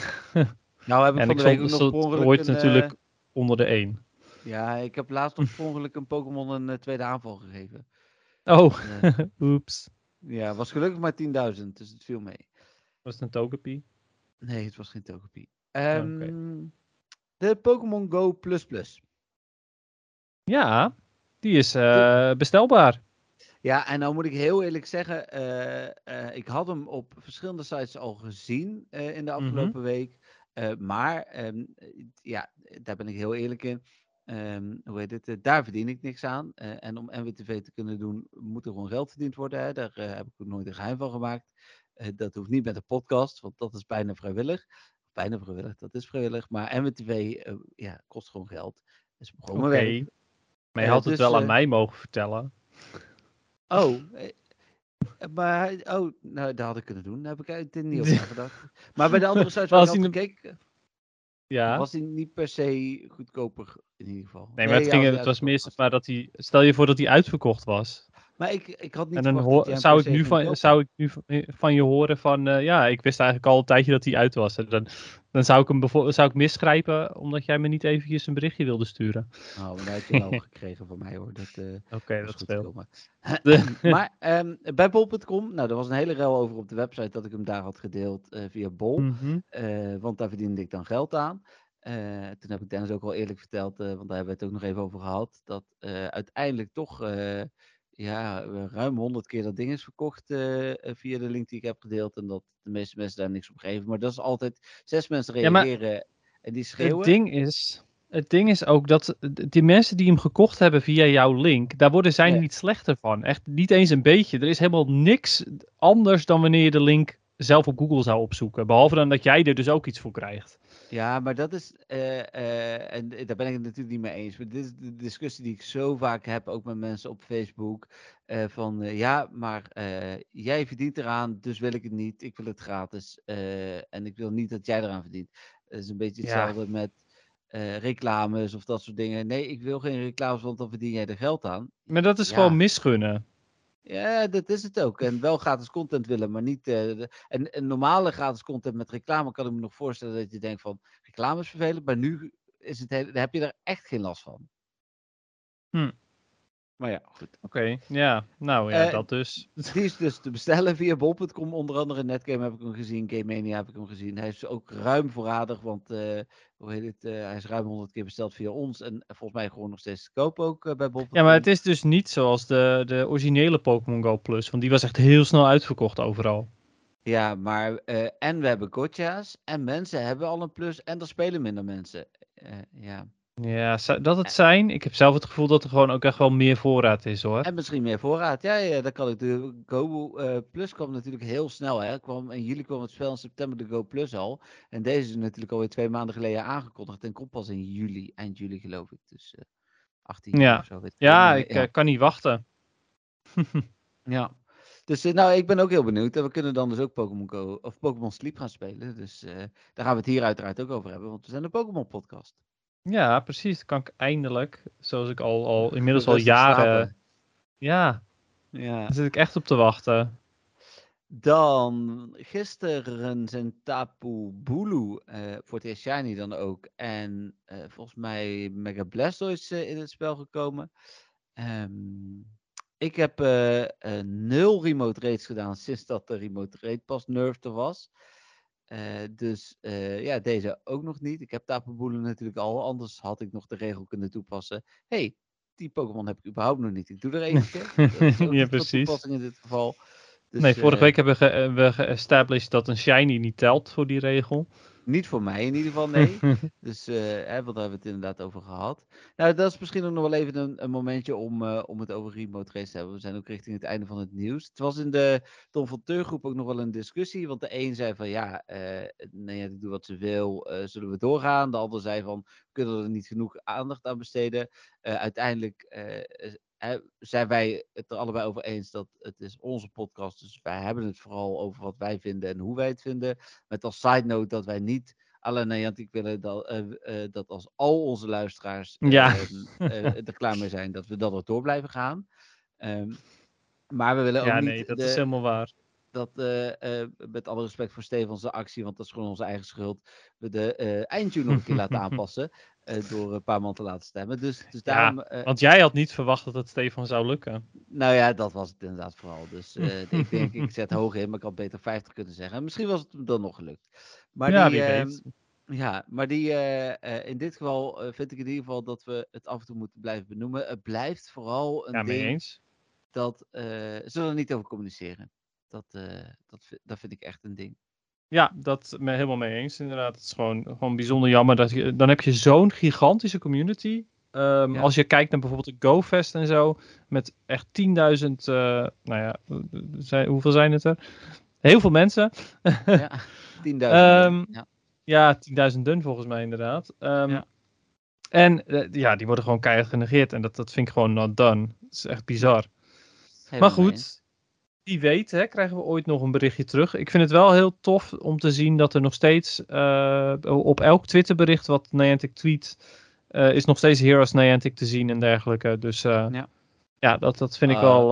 Nou heb ik en van de week ook nog ongeluk ooit een, natuurlijk eh, onder de 1. ja, ik heb laatst per ongeluk een Pokémon een eh, tweede aanval gegeven. Oh, Eh, oeps. ja, was gelukkig maar 10.000, dus het viel mee. Was het een Togepi? Nee, het was geen Togepi. Ehm, De Pokémon Go Plus Plus. Ja, die is eh, bestelbaar. Ja, en nou moet ik heel eerlijk zeggen, eh, eh, ik had hem op verschillende sites al gezien in de Mhm. afgelopen week. Maar ehm, eh, ja, daar ben ik heel eerlijk in. Ehm, hoe heet het? daar verdien ik niks aan. En om NWTV te kunnen doen, moet er gewoon geld verdiend worden. Hè? Daar heb ik ook nooit een geheim van gemaakt. Dat hoeft niet met een podcast, want dat is bijna vrijwillig. Bijna vrijwillig, dat is vrijwillig. Maar NWTV eh, ja, kost gewoon geld. Dus werk. Maar je Eh, had het dus, wel aan eh, mij mogen vertellen. Oh, maar, hij- oh, nou, dat had ik kunnen doen. Daar heb ik eigenlijk niet over nagedacht. Maar bij de andere sites waar Was ik had hij gekeken, Ja. was hij niet per se goedkoper in ieder geval. Nee, maar het, ging, hij het was meer maar dat hij. Stel je voor dat hij uitverkocht was. Maar ik, ik had niet En dan hoor- zou, ik nu van, zou ik nu van- eh, van je horen van. eh, ja, ik wist eigenlijk al een tijdje dat hij uit was. En dan, dan zou ik hem zou ik misgrijpen omdat jij me niet eventjes een berichtje wilde sturen. Oh, maar dat had je wel gekregen van mij hoor. Dat, eh, Oké, was dat gekomen. De- maar ehm, bij bol.com, nou, er was een hele rel over op de website dat ik hem daar had gedeeld via Bol. Mhm. Want daar verdiende ik dan geld aan. Toen heb ik Dennis ook al eerlijk verteld, want daar hebben we het ook nog even over gehad, dat uiteindelijk toch ja, ruim 100 keer dat ding is verkocht eh, eh, via de link die ik heb gedeeld. En dat de meeste mensen daar niks op geven. Maar dat is altijd, zes mensen Ja, reageren en die schreeuwen. Het ding is. Het ding is ook dat die mensen die hem gekocht hebben via jouw link, daar worden zij niet slechter van. Echt niet eens een beetje. Er is helemaal niks anders dan wanneer je de link zelf op Google zou opzoeken. Behalve dan dat jij er dus ook iets voor krijgt. Ja, maar dat is, eh, eh, en daar ben ik het natuurlijk niet mee eens. Maar dit is de discussie die ik zo vaak heb, ook met mensen op Facebook. eh, van ja, maar jij verdient eraan, dus wil ik het niet. Ik wil het gratis. en ik wil niet dat jij eraan verdient. Het is een beetje Ja. hetzelfde met reclames of dat soort dingen. Nee, ik wil geen reclames, want dan verdien jij er geld aan. Maar dat is Ja. gewoon misgunnen. Ja, dat is het ook. En wel gratis content willen, maar niet. eh, en, normale gratis content met reclame kan ik me nog voorstellen dat je denkt van reclame is vervelend, maar nu is het heb je er echt geen last van. Hm. Maar ja, goed. Oké, ja. Nou ja, Eh, dat dus. Die is dus te bestellen via bol.com. Onder andere Netgame heb ik hem gezien, Game Mania heb ik hem gezien. Hij is ook ruim voorradig, want eh, hoe heet het? eh, hij is ruim 100 keer besteld via ons. En volgens mij gewoon nog steeds te koop ook bij bol.com. Ja, maar het is dus niet zoals de, de originele Pokémon Go Plus. Want die was echt heel snel uitverkocht overal. Ja, maar en we hebben gotcha's en mensen hebben al een plus en er spelen minder mensen. Ja. Ja, dat het zijn? Ik heb zelf het gevoel dat er gewoon ook echt wel meer voorraad is hoor. En misschien meer voorraad. Ja, ja, dat kan ik. De Go eh, Plus kwam natuurlijk heel snel. Hè. Kwam, in juli kwam het spel in september de Go Plus al. En deze is natuurlijk alweer twee maanden geleden aangekondigd. En komt pas in juli, eind juli geloof ik. Dus eh 18 Ja. of zo. weet Ja, ik ja. eh, kan niet wachten. ja. Dus eh, nou, ik ben ook heel benieuwd. En we kunnen dan dus ook Pokémon Go of Pokémon Sleep gaan spelen. Dus eh, daar gaan we het hier uiteraard ook over hebben. Want we zijn een Pokémon podcast. Ja, precies. Dan kan ik eindelijk, zoals ik al, al inmiddels al jaren. Ja, Ja. daar zit ik echt op te wachten. Dan gisteren zijn Tapu Bulu eh, voor het eerst shiny dan ook. En eh, volgens mij Mega Blastoise eh, in het spel gekomen. Ehm, ik heb nul remote raids gedaan sinds dat de remote raid pas nerfed er was. Eh, dus eh, ja, deze ook nog niet. Ik heb Bulu natuurlijk al, anders had ik nog de regel kunnen toepassen. hey, die Pokémon heb ik überhaupt nog niet. Ik doe er eentje. Ja, precies. toepassing in dit geval. Dus, nee, vorige eh, week hebben we, ge- we geestablished dat een shiny niet telt voor die regel. Niet voor mij in ieder geval, nee. dus, uh, hè, want daar hebben we het inderdaad over gehad. Nou, dat is misschien ook nog wel even een, een momentje om, uh, om het over remote race te hebben. We zijn ook richting het einde van het nieuws. Het was in de Tom van Teurgroep ook nog wel een discussie. Want de een zei van, ja, uh, nee, ik doe wat ze wil, zullen we doorgaan? De ander zei van, kunnen we er niet genoeg aandacht aan besteden? uiteindelijk zijn wij het er allebei over eens dat het is onze podcast. Dus wij hebben het vooral over wat wij vinden en hoe wij het vinden. Met als side note dat wij niet alleen Niantic willen dat, uh, uh, dat als al onze luisteraars ja. uh, er klaar mee zijn, dat we dat er door blijven gaan. Um, maar we willen ook ja, niet... nee, dat de, is helemaal waar. Dat, met alle respect voor Stefans actie, want dat is gewoon onze eigen schuld, we de eindtune nog een keer laten aanpassen. Uh, door een paar man te laten stemmen. Dus, dus daarom, ja, uh, want jij had niet verwacht dat het Stefan zou lukken. Nou ja, dat was het inderdaad vooral. Dus uh, ik denk, ik zet hoog in, maar ik had beter 50 kunnen zeggen. Misschien was het dan nog gelukt. Maar ja, die, wie ehm, weet. Ja, maar die, in dit geval vind ik in ieder geval dat we het af en toe moeten blijven benoemen. Het blijft vooral een ja, ding eens. dat ze er niet over communiceren. Dat, dat, dat vind ik echt een ding. Ja, dat ben ik helemaal mee eens. Inderdaad, het is gewoon, gewoon bijzonder jammer. Dat je, dan heb je zo'n gigantische community. Um, Ja. Als je kijkt naar bijvoorbeeld de GoFest en zo, met echt 10.000, uh, nou ja, zijn, hoeveel zijn het er? Heel veel mensen. Ja, 10.000. Ehm, ja. Ja, 10.000 volgens mij inderdaad. Um, Ja. En uh, ja, die worden gewoon keihard genegeerd. En dat, dat vind ik gewoon not done. Het is echt bizar. Helemaal Maar goed, wie weet hè, krijgen we ooit nog een berichtje terug. Ik vind het wel heel tof om te zien dat er nog steeds uh, op elk Twitterbericht wat Niantic tweet, uh, is nog steeds Heroes Niantic te zien en dergelijke. Dus uh, Ja. ja, dat, dat vind ik Ah, wel,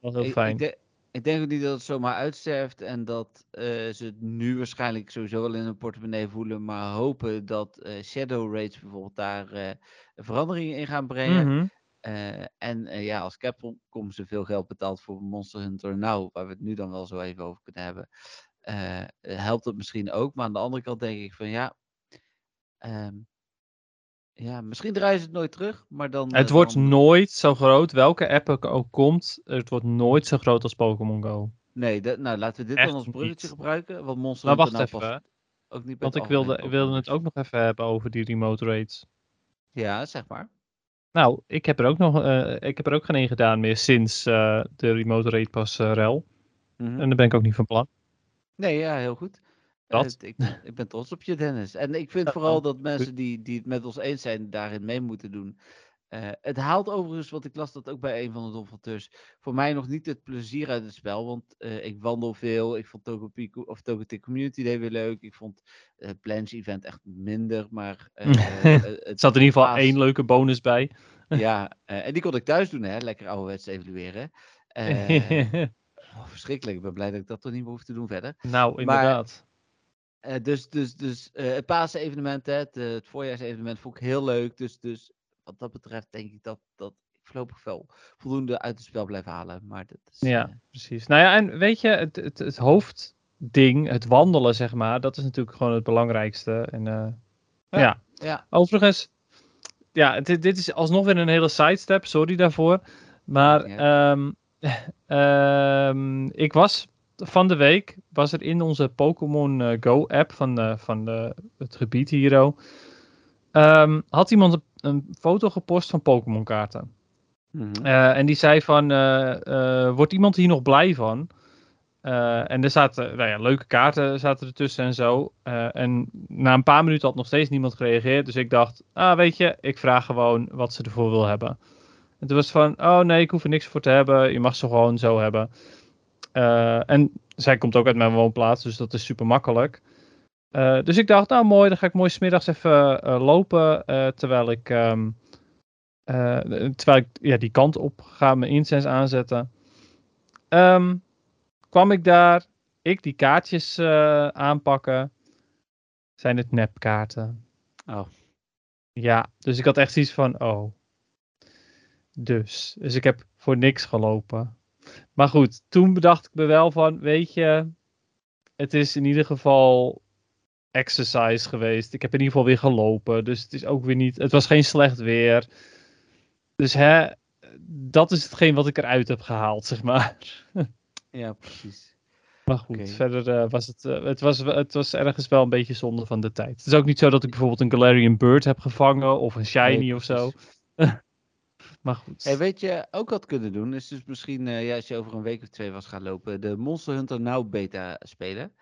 wel heel fijn. ik, de- ik denk ook niet dat het zomaar uitsterft en dat eh, ze het nu waarschijnlijk sowieso wel in hun portemonnee voelen, maar hopen dat eh, Shadow Raids bijvoorbeeld daar eh, veranderingen in gaan brengen. Mhm. Eh, en eh, ja, als Capcom ze veel geld betaalt voor Monster Hunter Now, waar we het nu dan wel zo even over kunnen hebben, eh, helpt het misschien ook. Maar aan de andere kant denk ik van ja, ehm, ja misschien draaien ze het nooit terug, maar dan... Het wordt dan- nooit zo groot, welke app er ook komt, het wordt nooit zo groot als Pokémon Go. Nee, dat, nou laten we dit Echt dan als bruggetje niet. gebruiken, want Monster Maar Hunter wacht Now even, ook niet bij want ik wilde, wilde het ook nog even hebben over die remote raids. Ja, zeg maar. Nou, ik heb er ook nog, eh, ik heb er ook geen één gedaan meer sinds eh, de remote raid pas eh, rel. Mhm. En daar ben ik ook niet van plan. Nee, ja, heel goed. Dat? Ik, ben- ik ben trots op je, Dennis. En ik vind vooral dat mensen die, die het met ons eens zijn, daarin mee moeten doen. Eh, het haalt overigens, want ik las dat ook bij een van de donateurs, voor mij nog niet het plezier uit het spel. Want eh, ik wandel veel. Ik vond Togepi of Togetic Community Day weer leuk. Ik vond het Planche Event echt minder. Maar eh, het Er zat in ieder geval één leuke bonus bij. Ja, en die kon ik thuis doen, hè? Lekker ouderwets evalueren. Oh, verschrikkelijk. Ik ben blij dat ik dat toch niet meer hoef te doen verder. nou, inderdaad. Dus dus, dus het Pasen-evenement, hè, het, het voorjaarsevenement, vond ik heel leuk. Dus, dus wat dat betreft denk ik dat, dat ik voorlopig wel voldoende uit het spel blijf halen. Maar dat is, Ja, eh, precies. Nou ja, en weet je, het, het, het hoofdding, het wandelen, zeg maar, dat is natuurlijk gewoon het belangrijkste. En eh, Ja. ja. ja, Overigens, ja, dit, dit is alsnog weer een hele sidestep, sorry daarvoor. Maar ehm, ehm, ik was van de week, was er in onze Pokémon eh, Go app van, de, van de, het gebied hier, oh, ehm, had iemand een, een foto gepost van Pokémon kaarten. mhm. Eh, en die zei van, eh, eh, wordt iemand hier nog blij van? En er zaten, nou ja, leuke kaarten zaten ertussen en zo. En na een paar minuten had nog steeds niemand gereageerd. Dus ik dacht, ah, weet je, ik vraag gewoon wat ze ervoor wil hebben. En toen was het van, oh nee, ik hoef er niks voor te hebben. Je mag ze gewoon zo hebben. En zij komt ook uit mijn woonplaats, dus dat is super makkelijk. Eh, dus ik dacht, nou mooi, dan ga ik mooi smiddags even eh, lopen. eh, terwijl ik, ehm, eh, terwijl ik ja, die kant op ga, mijn incense aanzetten. Ehm, kwam ik daar, ik die kaartjes aanpakken. Zijn het nepkaarten? Oh. Ja, dus ik had echt zoiets van, oh. Dus, dus ik heb voor niks gelopen. Maar goed, toen bedacht ik me wel van, weet je, het is in ieder geval exercise geweest. Ik heb in ieder geval weer gelopen, dus het is ook weer niet, het was geen slecht weer. Dus hè, dat is hetgeen wat ik eruit heb gehaald, zeg maar. ja, precies. Maar goed, verder eh, was het, eh, het, was, het was ergens wel een beetje zonde van de tijd. Het is ook niet zo dat ik bijvoorbeeld een Galarian Bird heb gevangen of een Shiny Nee, of zo. maar goed. Hey, weet je, ook had kunnen doen, is dus misschien, eh, ja, als je over een week of twee was gaan lopen, de Monster Hunter Now beta spelen.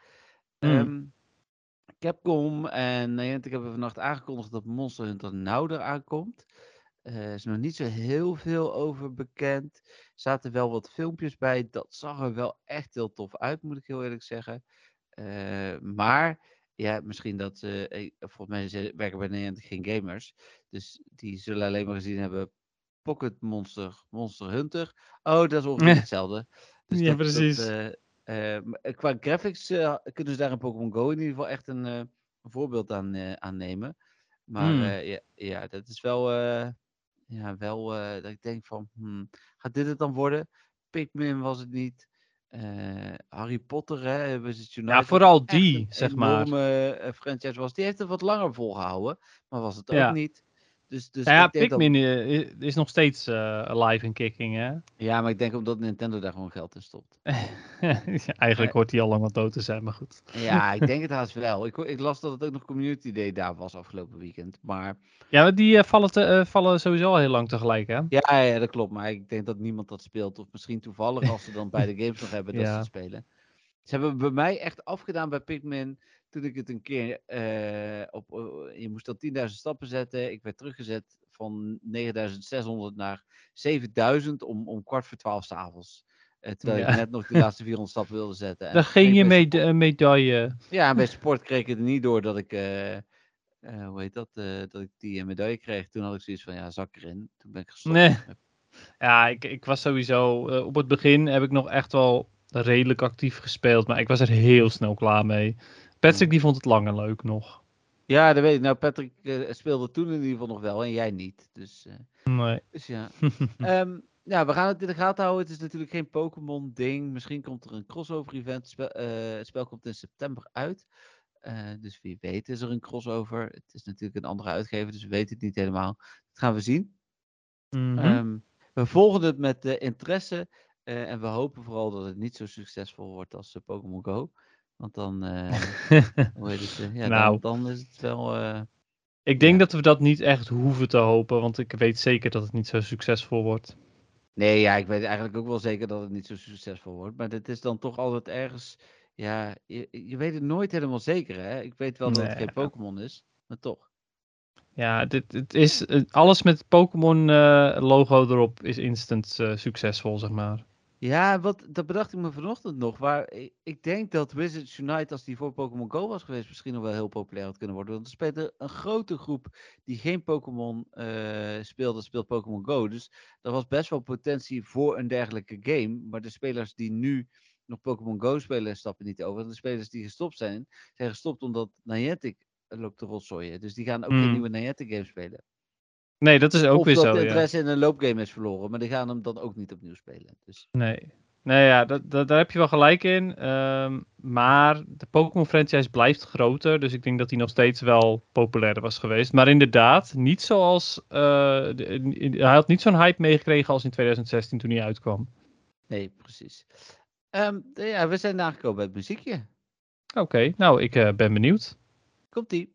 Ehm, Capcom en Niantic hebben vannacht aangekondigd dat Monster Hunter Now eraan komt. Er is nog niet zo heel veel over bekend. Er zaten wel wat filmpjes bij. Dat zag er wel echt heel tof uit, moet ik heel eerlijk zeggen. Eh, maar ja, misschien dat ze. eh, volgens mij werken bij Niantic geen gamers. Dus die zullen alleen maar gezien hebben. Pocket Monster, Monster Hunter. Oh, dat is ongeveer hetzelfde. Dus Ja, dat- precies. Dat, eh, eh, qua graphics eh, kunnen ze daar in Pokémon Go in ieder geval echt een, eh, een voorbeeld aan, eh, aan nemen. Maar Hmm. eh, ja, ja, dat is wel, eh, ja, wel eh, dat ik denk van, hmm, gaat dit het dan worden? Pikmin was het niet. Eh, Harry Potter, hè, Wizards Unite. Ja, vooral die, zeg maar. enorme eh, franchise was. Die heeft het wat langer volgehouden, maar was het Ja. ook niet. Dus, dus ja, dat- Pikmin eh, is nog steeds eh, alive en kicking, hè? ja, maar ik denk omdat Nintendo daar gewoon geld in stopt. Eigenlijk hoort hij al lang wat dood te zijn, maar goed. Ja, ik denk het haast wel. Ik, ik las dat het ook nog Community Day daar was afgelopen weekend. Maar Ja, maar die eh, vallen, te- eh, vallen sowieso al heel lang tegelijk, hè? ja, ja, dat klopt. Maar ik denk dat niemand dat speelt. Of misschien toevallig als ze dan beide games nog hebben dat ze Ja. spelen. Ze hebben bij mij echt afgedaan bij Pikmin. Toen ik het een keer eh, op. eh, je moest dan 10.000 stappen zetten. Ik werd teruggezet van 9.600 naar 7.000 om, om kwart voor twaalf s'avonds. Uh, terwijl Ja. ik net nog die laatste 400 stappen wilde zetten. En Dan ging je meda- een medaille. Ja, en bij sport kreeg ik het niet door dat ik, eh, eh, hoe heet dat, eh, dat ik die eh, medaille kreeg. Toen had ik zoiets van, ja, zak erin. Toen ben ik gestopt. Nee. Ja, ik, ik was sowieso. eh, op het begin heb ik nog echt wel redelijk actief gespeeld, maar ik was er heel snel klaar mee. Patrick die vond het lang en leuk nog. Ja, dat weet ik. Nou, Patrick eh, speelde toen in ieder geval nog wel en jij niet. Dus, eh, Nee. dus ja. Ehm, ja, we gaan het in de gaten houden. Het is natuurlijk geen Pokémon ding. Misschien komt er een crossover event. Spel, eh, het spel komt in september uit. Dus wie weet is er een crossover. Het is natuurlijk een andere uitgever, dus we weten het niet helemaal. Dat gaan we zien. Mhm. Ehm, we volgen het met interesse. en we hopen vooral dat het niet zo succesvol wordt als Pokémon Go. Want dan, eh, hoe heet het, eh, ja, Nou. dan, dan is het wel. eh, ik denk ja. dat we dat niet echt hoeven te hopen, want ik weet zeker dat het niet zo succesvol wordt. Nee, ja, ik weet eigenlijk ook wel zeker dat het niet zo succesvol wordt. Maar het is dan toch altijd ergens. Ja, je, je weet het nooit helemaal zeker, hè? Ik weet wel dat het geen Pokémon is, maar toch. Ja, dit, het is, alles met het Pokémon eh, logo erop is instant eh, succesvol, zeg maar. Ja, wat, dat bedacht ik me vanochtend nog. Waar ik, ik denk dat Wizards Unite, als die voor Pokémon Go was geweest, misschien nog wel heel populair had kunnen worden. Want er speelt er een grote groep die geen Pokémon eh speelde, speelt Pokémon Go. Dus er was best wel potentie voor een dergelijke game. Maar de spelers die nu nog Pokémon Go spelen, stappen niet over. De spelers die gestopt zijn, zijn gestopt omdat Niantic loopt te rotzooien. Dus die gaan ook geen Hmm. nieuwe Niantic game spelen. Nee, dat is ook of weer dat zo. de Ja. interesse in een loopgame is verloren. Maar die gaan hem dan ook niet opnieuw spelen. Dus Nee. Nee, ja, dat, dat, daar heb je wel gelijk in. Ehm, maar de Pokémon franchise blijft groter. Dus ik denk dat die nog steeds wel populairder was geweest. Maar inderdaad, niet zoals. eh, de- hij had niet zo'n hype meegekregen als in 2016 toen hij uitkwam. Nee, precies. Ehm, de- ja, we zijn aangekomen bij het muziekje. Oké, nou, ik eh, ben benieuwd. Komt-ie.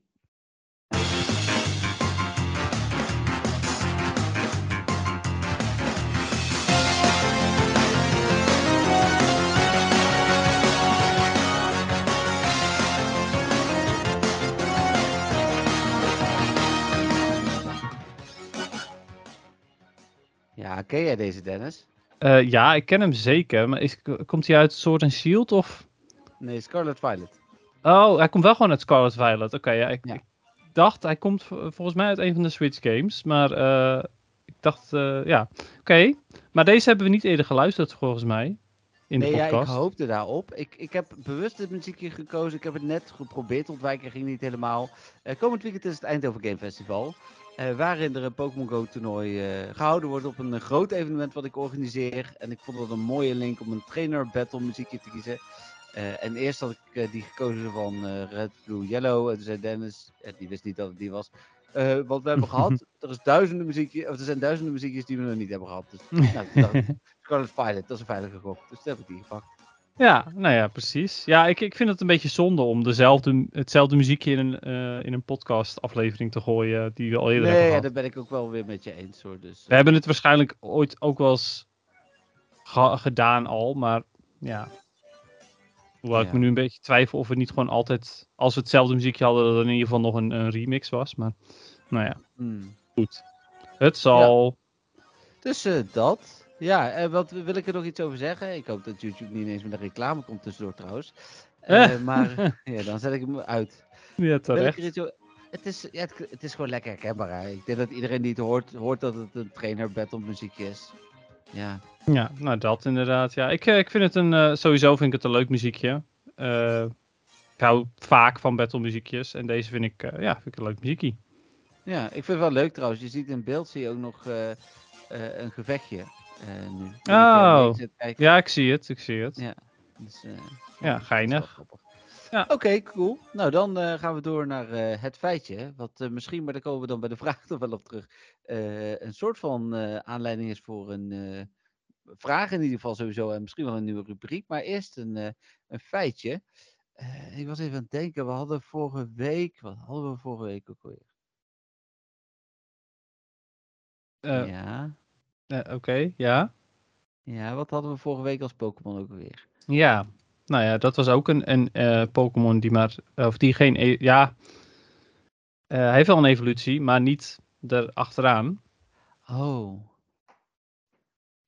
Ja, ken jij deze, Dennis? Eh, ja, ik ken hem zeker. Maar is, komt hij uit Sword and Shield of. Nee, Scarlet Violet. Oh, hij komt wel gewoon uit Scarlet Violet. Oké, ja, ik, Ja. ik dacht hij komt vo- volgens mij uit een van de Switch games. Maar eh, ik dacht, eh, ja, oké. Maar deze hebben we niet eerder geluisterd volgens mij. In de nee, ja, ik podcast. hoopte daarop. Ik, ik heb bewust dit muziekje gekozen. Ik heb het net geprobeerd ontwijken, ging niet helemaal. Komend weekend is het Eindhoven Game Festival. Eh, waarin er een Pokémon Go toernooi eh, gehouden wordt op een eh, groot evenement wat ik organiseer. En ik vond dat een mooie link om een trainer battle muziekje te kiezen. En eerst had ik die gekozen van Red, Blue, Yellow. En toen zei Dennis, die wist niet dat het die was. Wat we hebben gehad, er, is duizenden muziekje, of er zijn duizenden muziekjes die we nog niet hebben gehad. Dus nou, Scarlet Violet, dat is een veilige gok. Dus toen heb ik die gepakt. Ja, nou ja, precies. Ja, ik, ik vind het een beetje zonde om dezelfde, hetzelfde muziekje in een, eh, in een podcast aflevering te gooien die we al eerder Nee, hebben ja, gehad. daar ben ik ook wel weer met je eens hoor. Dus, We hebben het waarschijnlijk ooit ook wel eens ge- gedaan al, maar ja. Hoewel ik Ja. me nu een beetje twijfel of we niet gewoon altijd, als we hetzelfde muziekje hadden, dat er in ieder geval nog een, een remix was. Maar nou ja, hmm. goed. Het zal. dus eh, dat. Ja, en wat wil ik er nog iets over zeggen? Ik hoop dat YouTube niet ineens met een reclame komt tussendoor trouwens. Eh, Eh. maar ja, dan zet ik hem uit. Ja, terecht. er het, is, ja, het, het is gewoon lekker herkenbaar. hè. Ik denk dat iedereen die het hoort, hoort dat het een trainer battle muziek is. Ja, Ja, nou dat inderdaad. Ja, ik, eh, ik vind het een, eh, sowieso vind ik het een leuk muziekje. Eh, ik hou vaak van battle muziekjes en deze vind ik, eh, ja, vind ik een leuk muziekje. ja, ik vind het wel leuk trouwens. Je ziet in beeld zie je ook nog eh, eh, een gevechtje eh, nu. Dat ik, eh, Oh. Ja, ik zie het, ik zie het. Ja. Dus, eh, Ja, geinig. Ja. Oké, cool. Nou, dan eh, gaan we door naar eh, het feitje. Wat eh, misschien, maar daar komen we dan bij de vraag nog wel op terug. eh, een soort van eh, aanleiding is voor een eh, vraag in ieder geval sowieso. En misschien wel een nieuwe rubriek. Maar eerst een, eh, een feitje. Eh, ik was even aan het denken. We hadden vorige week. Wat hadden we vorige week ook alweer? Eh, ja. Eh, Oké, ja. Ja, wat hadden we vorige week als Pokémon ook alweer? Ja, nou ja, dat was ook een, een eh, Pokémon die maar, of die geen, e- ja, Eh, hij heeft wel een evolutie, maar niet erachteraan. Oh.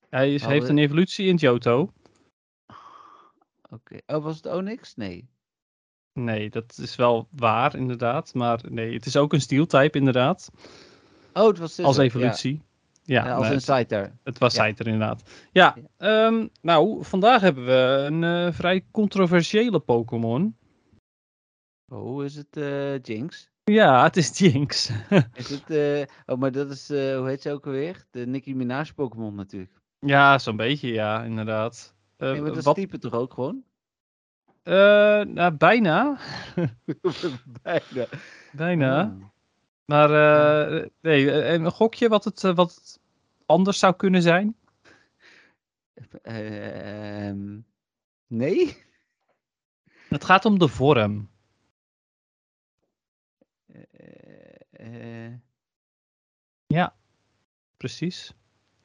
Hij is, Oh, heeft een evolutie in Johto. Oké. Oh, was het Onyx? Nee. Nee, dat is wel waar inderdaad, maar nee, het is ook een steel type inderdaad, Oh, het was Scizor, als evolutie. Ja, Ja, als nee, een Scyther. het was ja. Inderdaad. Ja, ehm, nou, vandaag hebben we een eh, vrij controversiële Pokémon. Oh, is het eh, Jinx? Ja, het is Jinx. Is het, eh, oh, maar dat is, eh, hoe heet ze ook alweer? De Nicki Minaj Pokémon natuurlijk. ja, zo'n beetje, ja, inderdaad. Eh, nee, maar dat is wat, type toch ook gewoon? eh, nou, bijna. Bijna. Bijna. Ah. Maar eh, nee, eh, een gokje wat het, eh, wat het anders zou kunnen zijn? Eh, ehm, nee? Het gaat om de vorm. Eh, Precies.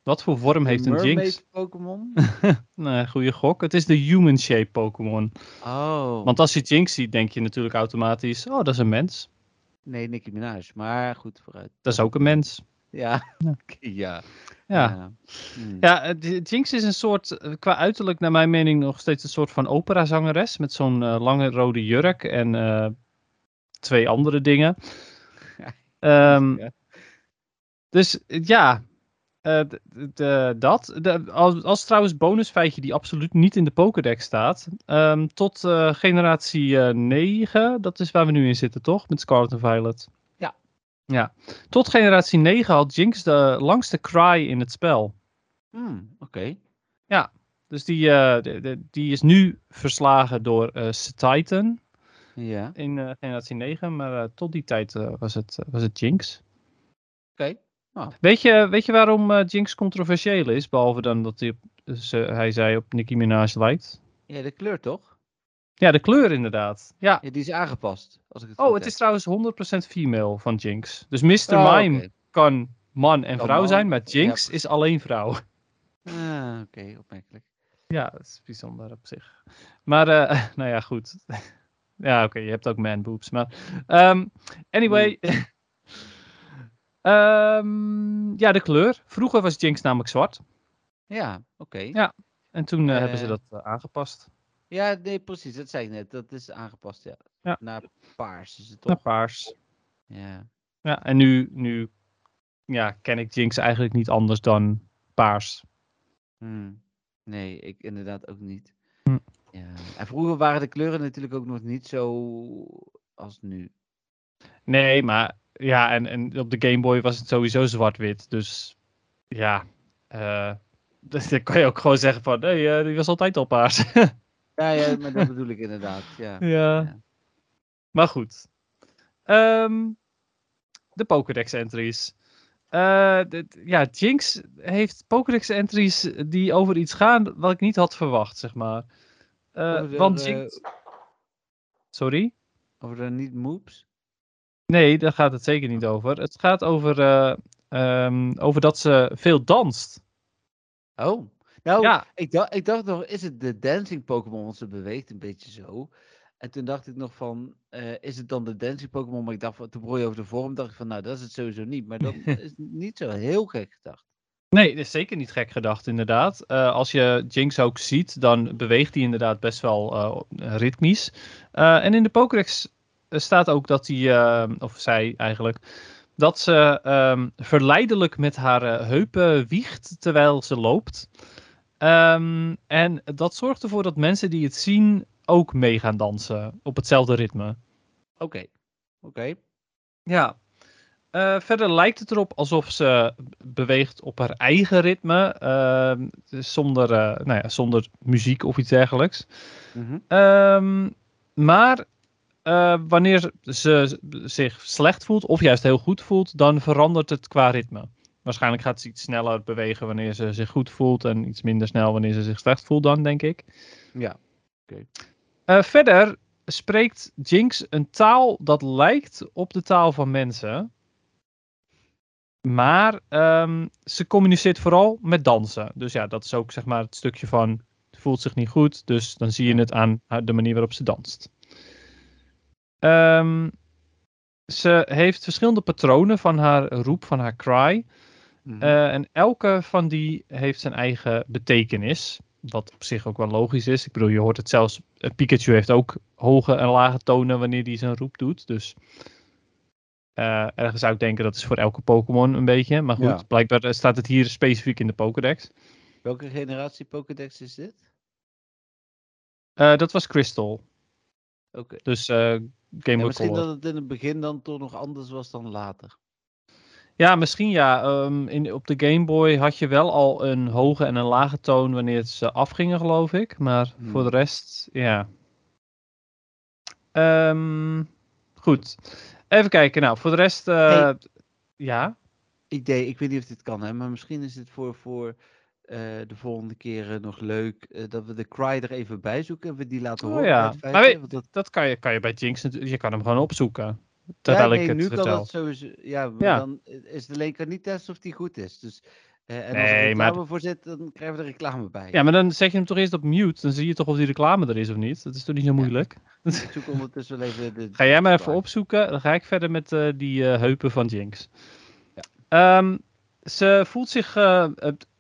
Wat voor vorm heeft een Jinx? Pokémon? Nee, goede gok. Het is de human shape Pokémon. Oh. Want als je Jinx ziet, denk je natuurlijk automatisch: oh, dat is een mens. Nee, Nicki Minaj. Maar goed, vooruit. Dat is ook een mens. Ja. Ja. Ja. Ja, Hmm. ja Jinx is een soort, eh, qua uiterlijk, naar mijn mening, nog steeds een soort van operazangeres. Met zo'n eh, lange rode jurk en eh, twee andere dingen. Ehm, Ja. Dus ja, eh, de- dat. De, als, als trouwens bonusfeitje die absoluut niet in de Pokédex staat. Ehm, tot eh, generatie eh 9, dat is waar we nu in zitten, toch? Met Scarlet en Violet. Ja. Ja. Tot generatie 9 had Jinx de langste cry in het spel. Hmm, Oké. Dus die, eh, de- de- die is nu verslagen door eh Titan Ja. in eh, generatie 9. Maar eh, tot die tijd eh, was, het, eh, was het Jinx. Oké. Weet je, weet je waarom eh, Jinx controversieel is? Behalve dan dat hij, op, ze- hij zei op Nicki Minaj lijkt. Ja, de kleur toch? Ja, de kleur inderdaad. Ja. Ja, die is aangepast. Als ik het Oh, het is trouwens 100% female van Jinx. Dus Mr. Oh, Mime kan man en Kan vrouw man, zijn, maar ja, Jinx is alleen vrouw. Ah, oké, opmerkelijk. Ja, dat is bijzonder op zich. Maar, eh, nou ja, goed. ja, oké, je hebt ook man boobs. Maar, ehm, anyway. Ehm, ja, de kleur. Vroeger was Jinx namelijk zwart. Ja, oké. Ja. En toen eh, hebben ze Eh, dat eh, aangepast. Ja, nee, precies. Dat zei ik net. Dat is aangepast, ja. Ja. Naar paars is het Naar toch? paars. Ja. Ja, en nu, nu ja, ken ik Jinx eigenlijk niet anders dan paars. Hmm. Nee, ik inderdaad ook niet. Hm. Ja. En vroeger waren de kleuren natuurlijk ook nog niet zo als nu. Nee, maar ja, en, en op de Game Boy was het sowieso zwart-wit. Dus ja, dus dan kan je ook gewoon zeggen van, nee, eh, die was altijd al paars. Ja, ja, maar dat bedoel ik inderdaad. Ja. ja. Ja. Maar goed. Ehm, de Pokédex entries. Eh, ja, Jinx heeft Pokédex entries die over iets gaan wat ik niet had verwacht, zeg maar. Over de, want Jinx... Sorry? Over de niet-moves? Nee, daar gaat het zeker niet over. Het gaat over, eh, ehm, over dat ze veel danst. Oh. Nou, Ja. ik, dacht, ik dacht nog, is het de dancing Pokémon? Want ze beweegt een beetje zo. En toen dacht ik nog van, eh, is het dan de dancing Pokémon? Maar ik dacht, toen je over de vorm, dacht ik van, nou, dat is het sowieso niet. Maar dat is niet zo heel gek gedacht. Nee, dat is zeker niet gek gedacht, inderdaad. Eh, als je Jinx ook ziet, dan beweegt hij inderdaad best wel ritmisch. En in de Pokédex staat ook dat hij, eh, of zij eigenlijk, dat ze ehm, verleidelijk met haar eh, heupen wiegt terwijl ze loopt. Ehm, en dat zorgt ervoor dat mensen die het zien ook mee gaan dansen op hetzelfde ritme. Oké. Oké. Ja. Eh, verder lijkt het erop alsof ze beweegt op haar eigen ritme, ehm, zonder, eh, nou ja, zonder muziek of iets dergelijks. Mhm. Ehm, maar eh, wanneer ze zich slecht voelt, of juist heel goed voelt, dan verandert het qua ritme. Waarschijnlijk gaat ze iets sneller bewegen wanneer ze zich goed voelt en iets minder snel wanneer ze zich slecht voelt dan, denk ik. Ja. Eh, verder spreekt Jinx een taal dat lijkt op de taal van mensen. Maar ehm, ze communiceert vooral met dansen. Dus ja, dat is ook zeg maar het stukje van. Ze voelt zich niet goed, dus dan zie je het aan de manier waarop ze danst. Ehm, ze heeft verschillende patronen van haar roep, van haar cry. Mhm. Eh, en elke van die heeft zijn eigen betekenis. Wat op zich ook wel logisch is. Ik bedoel, je hoort het zelfs. eh, Pikachu heeft ook hoge en lage tonen wanneer hij zijn roep doet. Dus eh, ergens zou ik denken dat is voor elke Pokémon een beetje. Maar goed, Ja. blijkbaar staat het hier specifiek in de Pokédex. Welke generatie Pokédex is dit? Dat was Crystal. Oké. Dus Game Ja, misschien dat het in het begin dan toch nog anders was dan later. Ja, misschien ja. Ehm, in, op de Game Boy had je wel al een hoge en een lage toon wanneer ze afgingen, geloof ik. Maar Hmm. voor de rest, ja. Ehm, goed. Even kijken. Nou, voor de rest, eh, Hey. ja. idee, ik weet niet of dit kan, hè, maar misschien is het voor, voor eh, de volgende keer eh, nog leuk eh, dat we de cry er even bij zoeken en we die laten Oh horen. ja. Maar weet- dat, Dat kan je, kan je bij Jinx natuurlijk. Je kan hem gewoon opzoeken. ja, Terwijl nee, ik het nu kan het sowieso. Ja, maar Ja. dan is de link kan niet testen of die goed is. Dus, eh, en als Nee, er maar- voor zit, dan krijgen we er reclame bij. Ja, maar dan zet je hem toch eerst op mute. Dan zie je toch of die reclame er is of niet. Dat is toch niet zo moeilijk. Ik zoek ondertussen wel even de. Ga jij maar de even opzoeken. Dan ga ik verder met eh, die eh, heupen van Jinx. Ja. Ehm, ze voelt zich.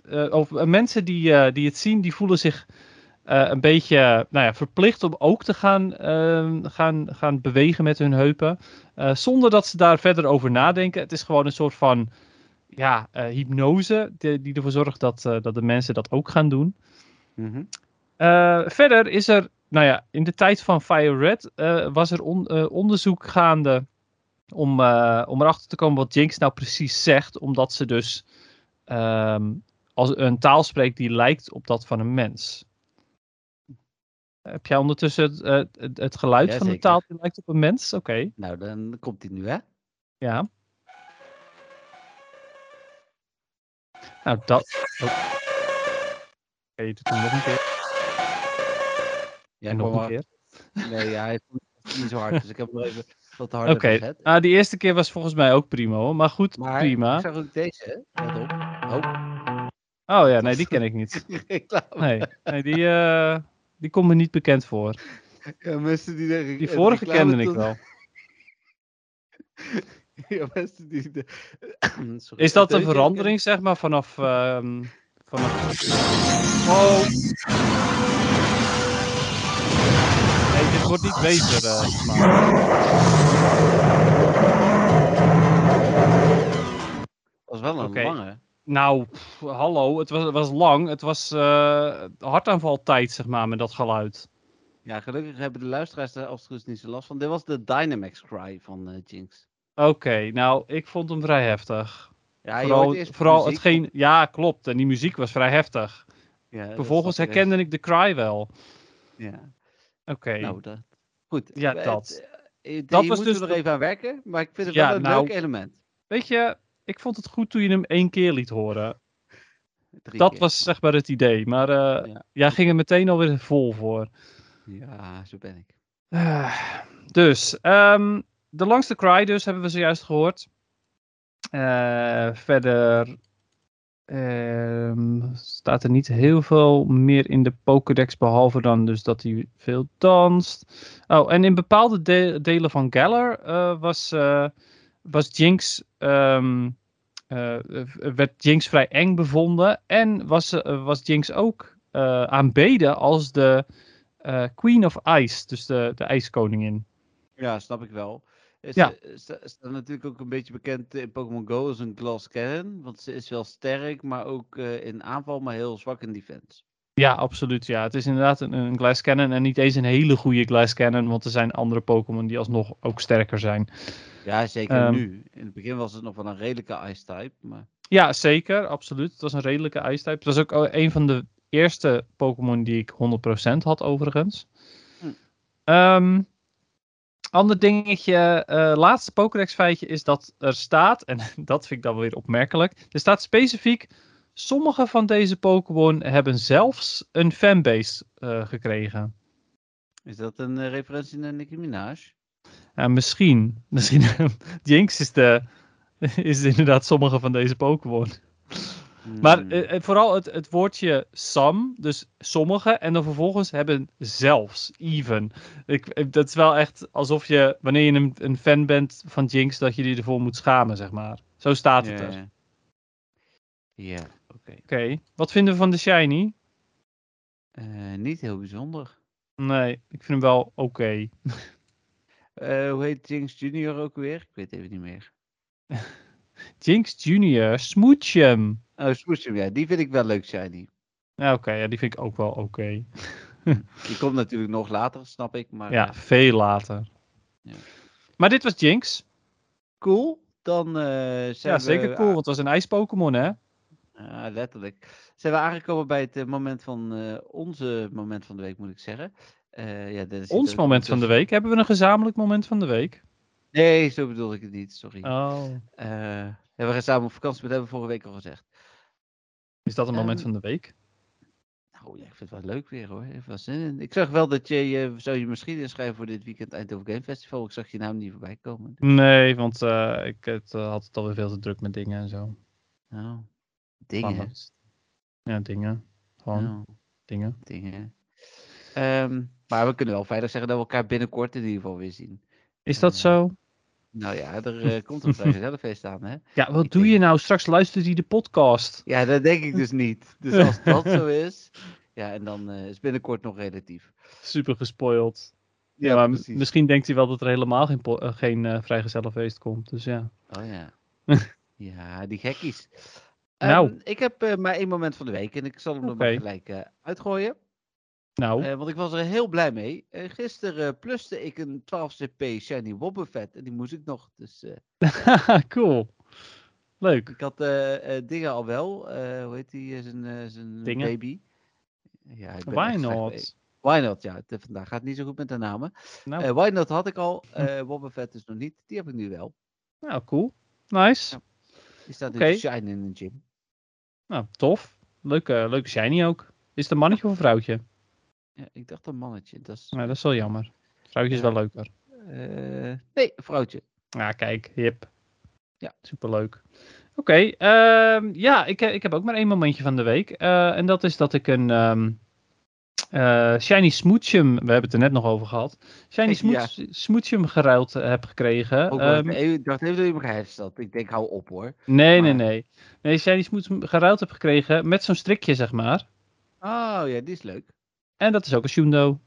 Eh, of eh, mensen die, eh, die het zien, die voelen zich een beetje nou ja, verplicht om ook te gaan, ehm, gaan, gaan bewegen met hun heupen. zonder dat ze daar verder over nadenken. Het is gewoon een soort van ja, hypnose die, die ervoor zorgt dat, dat de mensen dat ook gaan doen. Mhm. Verder is er, nou ja, in de tijd van Fire Red was er on- onderzoek gaande om, eh, om erachter te komen wat Jinx nou precies zegt, omdat ze dus ehm, als een taal spreekt die lijkt op dat van een mens. Heb jij ondertussen het, eh, het, het geluid van de taal die lijkt op een mens? Oké, Nou, dan komt die nu, hè? ja. Nou, dat. Oh. Oké, je doet hem nog een keer. Ja, en nog een keer. Nee, ja, hij is niet zo hard, dus ik heb hem even wat harder Oké, gezet. ah, die eerste keer was volgens mij ook prima hoor. Maar goed, Maar prima. ik zag ook deze, hè? Let op. Oh, Oh ja, nee, die ken ik niet. Nee, nee die, eh, die komt me niet bekend voor. Ja, mensen die de, Die vorige kende ik wel. Ja, mensen die de... Sorry, Is dat een verandering, zeg maar, vanaf... ehm, vanaf... Oh! Nee, dit wordt niet beter, eh, maar... was wel een Oké. lange. Nou, pff, hallo, het was, het was lang. Het was eh hartaanvaltijd, zeg maar, met dat geluid. Ja, gelukkig hebben de luisteraars daar als het goed is niet zo last van. Dit was de Dynamax Cry van eh, Jinx. Oké, nou, ik vond hem vrij heftig. Ja, vooral hetgeen... Ja, klopt. En die muziek was vrij heftig. Ja, Vervolgens er herkende ik de cry wel. Ja, Oké. nou, dat... Goed. Ja, eh, dat. Dat was moeten dus we de- nog even aan werken, maar ik vind het Ja, wel een nou, leuk element. Weet je, ik vond het goed toen je hem één keer liet horen. Drie dat keer. was zeg maar het idee. Maar eh Ja. jij ging er meteen alweer vol voor. Ja, zo ben ik. Eh, dus, ehm, de langste cry dus hebben we zojuist gehoord. Eh, verder ehm, staat er niet heel veel meer in de Pokédex, behalve dan dus dat hij veel danst. Oh, en in bepaalde de- delen van Galar eh, was, was Jinx, ehm, eh, werd Jinx vrij eng bevonden. En was, eh, was Jinx ook eh, aanbeden als de eh, Queen of Ice, dus de, de ijskoningin. Ja, snap ik wel. Is, Ja. ja. Is, dan natuurlijk ook een beetje bekend in Pokémon Go als een Glass Cannon. Want ze is wel sterk, maar ook eh, in aanval, maar heel zwak in defense. Ja, absoluut. Ja, het is inderdaad een, een Glass Cannon en niet eens een hele goede Glass Cannon, want er zijn andere Pokémon die alsnog ook sterker zijn. Ja, zeker Ehm. nu. In het begin was het nog wel een redelijke Ice-type, maar... Ja, zeker, absoluut. Het was een redelijke ijstype. Het was ook een van de eerste Pokémon die ik 100% had, overigens. Hm. Ehm, ander dingetje, eh, laatste Pokédex feitje is dat er staat, en dat vind ik dan weer opmerkelijk, er staat specifiek, sommige van deze Pokémon hebben zelfs een fanbase eh, gekregen. Is dat een eh, referentie naar Nicki Minaj? Ja, misschien. misschien Jinx is, de, is inderdaad sommige van deze Pokémon. Maar Hmm. eh, eh, vooral het, het woordje some, dus sommige, en dan vervolgens hebben zelfs, even. Ik, eh, dat is wel echt alsof je, wanneer je een, een fan bent van Jinx, dat je je ervoor moet schamen, zeg maar. Zo staat het er. ja. Ja, oké. Wat vinden we van de Shiny? Eh, niet heel bijzonder. Nee, ik vind hem wel oké. Eh, hoe heet Jinx Junior ook weer? Ik weet even niet meer. Jinx Junior, Smoochum. Oh, Smoochum, ja, die vind ik wel leuk, Shiny. Ja, oké, ja, die vind ik ook wel oké. Die komt natuurlijk nog later, snap ik. Maar Ja, eh, veel later. Ja. Maar dit was Jinx. cool. Dan eh, zijn Ja, we... zeker cool, want het was een ijs-Pokémon, hè? Ja, letterlijk. Zijn we aangekomen bij het eh, moment van eh, onze moment van de week, moet ik zeggen. Eh, ja, Dennis Ons moment van de week. Hebben we een gezamenlijk moment van de week? Nee, zo bedoel ik het niet, sorry. Oh. Ja, we gaan samen op vakantie, dat hebben we vorige week al gezegd. Is dat een moment Ehm, van de week? Nou ja, ik vind het wel leuk weer hoor. Even zin in. Ik zag wel dat je, zou je misschien inschrijven voor dit weekend Eindhoven Game Festival. Ik zag je naam niet voorbij komen. Nee, want ik het, had het alweer veel te druk met dingen en zo. Nou, dingen. Ja, dingen. Gewoon dingen. dingen. Ehm, maar we kunnen wel veilig zeggen dat we elkaar binnenkort in ieder geval weer zien. Is dat Eh, zo? Nou ja, er eh, komt een vrijgezellenfeest aan, hè? Ja, wat ik doe je nou? Straks luistert hij de podcast. Ja, dat denk ik dus niet. Dus als dat zo is, ja, en dan eh, is binnenkort nog relatief. Super gespoild. Ja, maar precies. misschien denkt hij wel dat er helemaal geen, geen vrijgezellenfeest komt. Dus ja. Oh ja. ja, die gekkies. Nou. Ehm, ik heb eh, maar één moment van de week en ik zal hem er maar Oké. gelijk eh, uitgooien. Nou, Eh, want ik was er heel blij mee. Gisteren pluste ik een 12cp Shiny Wobbuffet en die moest ik nog. Dus cool. Leuk. ik had dingen al wel. Hoe heet die? Zijn, baby. Ja, ik ben Why not? Why not? Ja, het, vandaag gaat het niet zo goed met de namen. Nou, Why not had ik al. eh Wobbuffet dus nog niet. Die heb ik nu wel. nou, cool. Nice. Ja. Die staat Oké. te shine in een gym. Nou, tof. Leuke, leuke shiny ook. Is het een mannetje of een vrouwtje? Ja, ik dacht een mannetje. Dat is, Nou, dat is wel jammer. Vrouwtje is wel leuker. eh, nee, een vrouwtje. Ja, kijk, hip. Ja. Superleuk. Oké, ehm, ja, ik, ik heb ook maar één momentje van de week. Eh, en dat is dat ik een ehm, eh, Shiny Smoochum, we hebben het er net nog over gehad, Shiny Ja. Smooch, Smoochum geruild eh, heb gekregen. Even- ik dacht even dat je me geheimst had. Ik denk, hou op hoor. nee, nee, maar- nee. Nee, Shiny Smoochum geruild heb gekregen met zo'n strikje, zeg maar. Oh ja, die is leuk. En dat is ook een Shundo.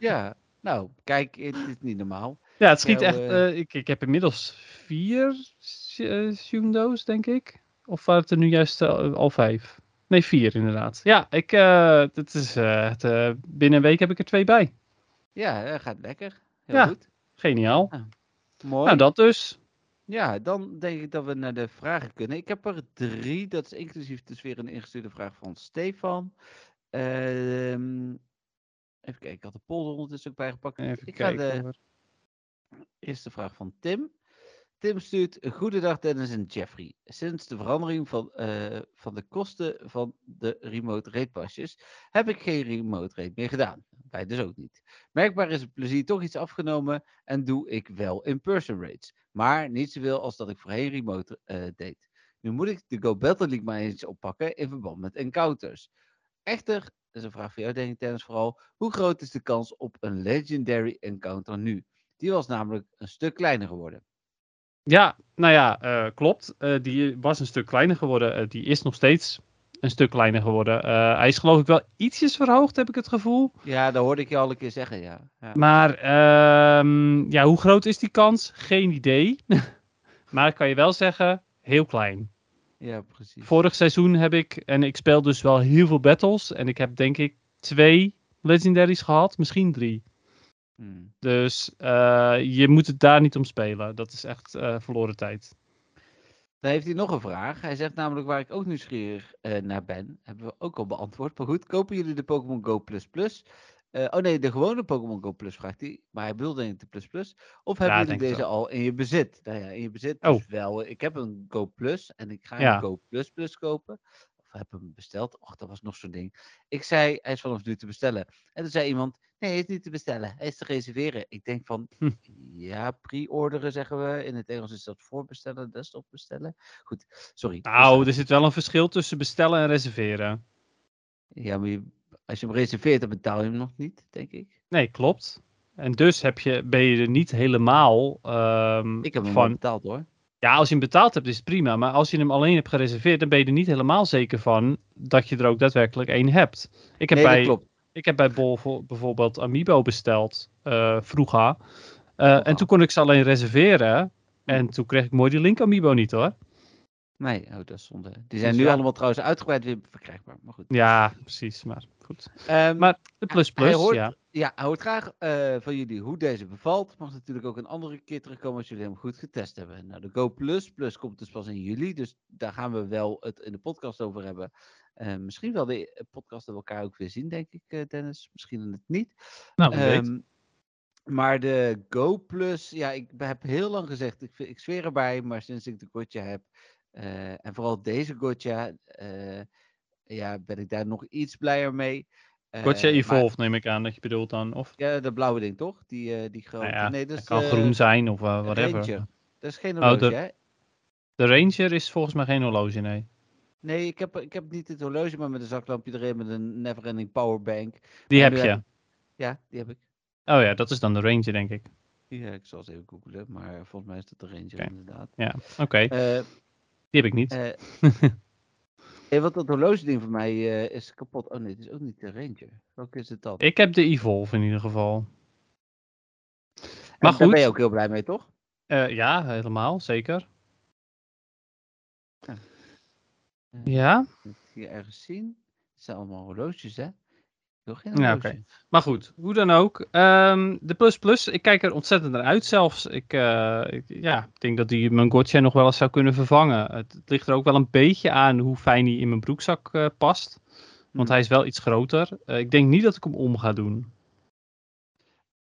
Ja, nou, kijk, het is niet normaal. Ja, het schiet Jouw, echt. eh, ik, ik heb inmiddels vier Sh- Shundo's, denk ik. Of waren het er nu juist al vijf? Nee, vier inderdaad. Ja, ik, eh, het is, eh, het, eh, binnen een week heb ik er twee bij. Ja, dat gaat lekker. Heel Ja. goed. Geniaal. Mooi. Nou, dat dus. Ja, dan denk ik dat we naar de vragen kunnen. Ik heb er drie. Dat is inclusief dus weer een ingestuurde vraag van Stefan. Ehm, even kijken, ik had de polder ondertussen ook bijgepakt. Even ik ga kijken. de hoor. eerste vraag van Tim. Tim stuurt goedendag Dennis en Jeffrey. Sinds de verandering van, eh, van de kosten van de remote rate pasjes heb ik geen remote rate meer gedaan. Wij dus ook niet. Merkbaar is het plezier toch iets afgenomen en doe ik wel in-person rates. Maar niet zoveel als dat ik voorheen remote eh, deed. Nu moet ik de Go Battle League maar eens oppakken in verband met encounters. Echter, dat is een vraag voor jou denk ik Dennis vooral, hoe groot is de kans op een legendary encounter nu? Die was namelijk een stuk kleiner geworden. Ja, nou ja, eh, klopt. Eh, die was een stuk kleiner geworden. Eh, die is nog steeds een stuk kleiner geworden. Hij is geloof ik wel ietsjes verhoogd, heb ik het gevoel. Ja, dat hoorde ik je al een keer zeggen, ja. ja. Maar ehm, ja, hoe groot is die kans? Geen idee. maar ik kan je wel zeggen, heel klein. Ja, precies. Vorig seizoen heb ik, en ik speel dus wel heel veel battles. En ik heb denk ik twee legendaries gehad, misschien drie. Hmm. Dus eh, je moet het daar niet om spelen. Dat is echt eh, verloren tijd. Dan heeft hij nog een vraag. Hij zegt namelijk waar ik ook nieuwsgierig eh, naar ben. Hebben we ook al beantwoord. Maar goed, kopen jullie de Pokémon Go Plus Plus? Oh nee, de gewone Pokémon Go Plus vraagt hij. Maar hij bedoelt denk ik de Plus Plus. Of hebben jullie deze wel. al in je bezit? Nou ja, in je bezit Oh. dus wel. Ik heb een Go Plus en ik ga Ja. een Go Plus Plus kopen. Heb hem besteld. Och, dat was nog zo'n ding. Ik zei, hij is vanaf nu te bestellen. En toen zei iemand, nee, hij is niet te bestellen. Hij is te reserveren. Ik denk van, Hm. ja, pre-orderen zeggen we. In het Engels is dat voorbestellen, desktop bestellen. Goed, sorry. Nou, Dus, er zit wel een verschil tussen bestellen en reserveren. Ja, maar je- als je hem reserveert, dan betaal je hem nog niet, denk ik. Nee, klopt. En dus heb je, ben je er niet helemaal ehm, Ik heb hem van. betaald hoor. Ja, als je hem betaald hebt, is het prima. Maar als je hem alleen hebt gereserveerd, dan ben je er niet helemaal zeker van dat je er ook daadwerkelijk één hebt. Ik heb nee, bij, klopt. Ik heb bij Bol bijvoorbeeld Amiibo besteld, eh vroeger. Eh, en toen kon ik ze alleen reserveren. En toen kreeg ik mooi die link Amiibo niet hoor. Nee, oh, dat is zonde. Die zijn Dus nu ja. allemaal trouwens uitgebreid weer verkrijgbaar. Maar goed. Ja, precies. Maar goed. Ehm, Maar de plus plus, hoort, ja. ja, hij hoort graag eh, van jullie hoe deze bevalt. Mag natuurlijk ook een andere keer terugkomen als jullie hem goed getest hebben. Nou, de Go Plus Plus komt dus pas in juli. Dus daar gaan we wel het in de podcast over hebben. Eh, misschien wel de podcast dat we elkaar ook weer zien, denk ik, eh, Dennis. Misschien het niet. Nou, wie weet. Ehm, maar de Go Plus, ja, ik heb heel lang gezegd, ik, ik zweer erbij, maar sinds ik de Gotcha heb, en vooral deze Gotcha, ja, ben ik daar nog iets blijer mee. Gotcha Eh, maar- Evolve neem ik aan dat je bedoelt dan. Of ja, dat blauwe ding toch? Die, eh, die grote. nou ja, nee, dat het is kan eh, groen zijn of whatever. Ranger. Dat is geen Oh, horloge, de- hè? De Ranger is volgens mij geen horloge, nee. Nee, ik heb, ik heb niet het horloge, maar met een zaklampje erin, met een never-ending powerbank. Die Maar heb je. Ja, die heb ik. Oh ja, dat is dan de Ranger, denk ik. Ja, ik zal eens even googlen, maar volgens mij is dat de Ranger inderdaad. Ja, oké. Die heb ik niet. Eh, hey, wat dat horloge ding van mij eh, is kapot. Oh nee, het is ook niet de Ranger. Welke is het dan? Ik heb de Evolve in ieder geval. En maar Daar ben goed. je ook heel blij mee, toch? Eh, ja, helemaal, zeker. Ja, ik Hier ergens zien. Het zijn allemaal horloges, hè? Ja, oké. maar goed, hoe dan ook. Ehm, de Plus Plus, ik kijk er ontzettend naar uit zelfs. Ik, eh, ik- ja, ik denk dat die mijn Gotcha nog wel eens zou kunnen vervangen. Het, het ligt er ook wel een beetje aan hoe fijn hij in mijn broekzak eh, past. Want Hmm. hij is wel iets groter. Eh, ik denk niet dat ik hem om ga doen.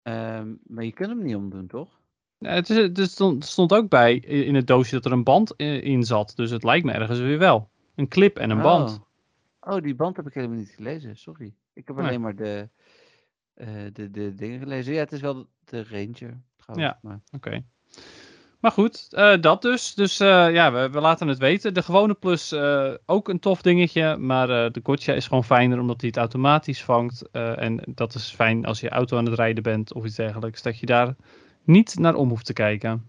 Ehm, maar je kunt hem niet omdoen, toch? Eh, het is, het stond, stond ook bij in het doosje dat er een band in zat. Dus het lijkt me ergens weer wel. Een clip en een band. Oh. oh, die band heb ik helemaal niet gelezen. Sorry. Ik heb Nee. alleen maar de, eh, de, de dingen gelezen. Ja, het is wel de Ranger, trouwens. Ja. Oké. Maar goed, eh, dat dus. Dus eh, ja, we, we laten het weten. De gewone plus eh, ook een tof dingetje. Maar de Gotcha is gewoon fijner omdat hij het automatisch vangt. En dat is fijn als je auto aan het rijden bent of iets dergelijks. Dat je daar niet naar om hoeft te kijken.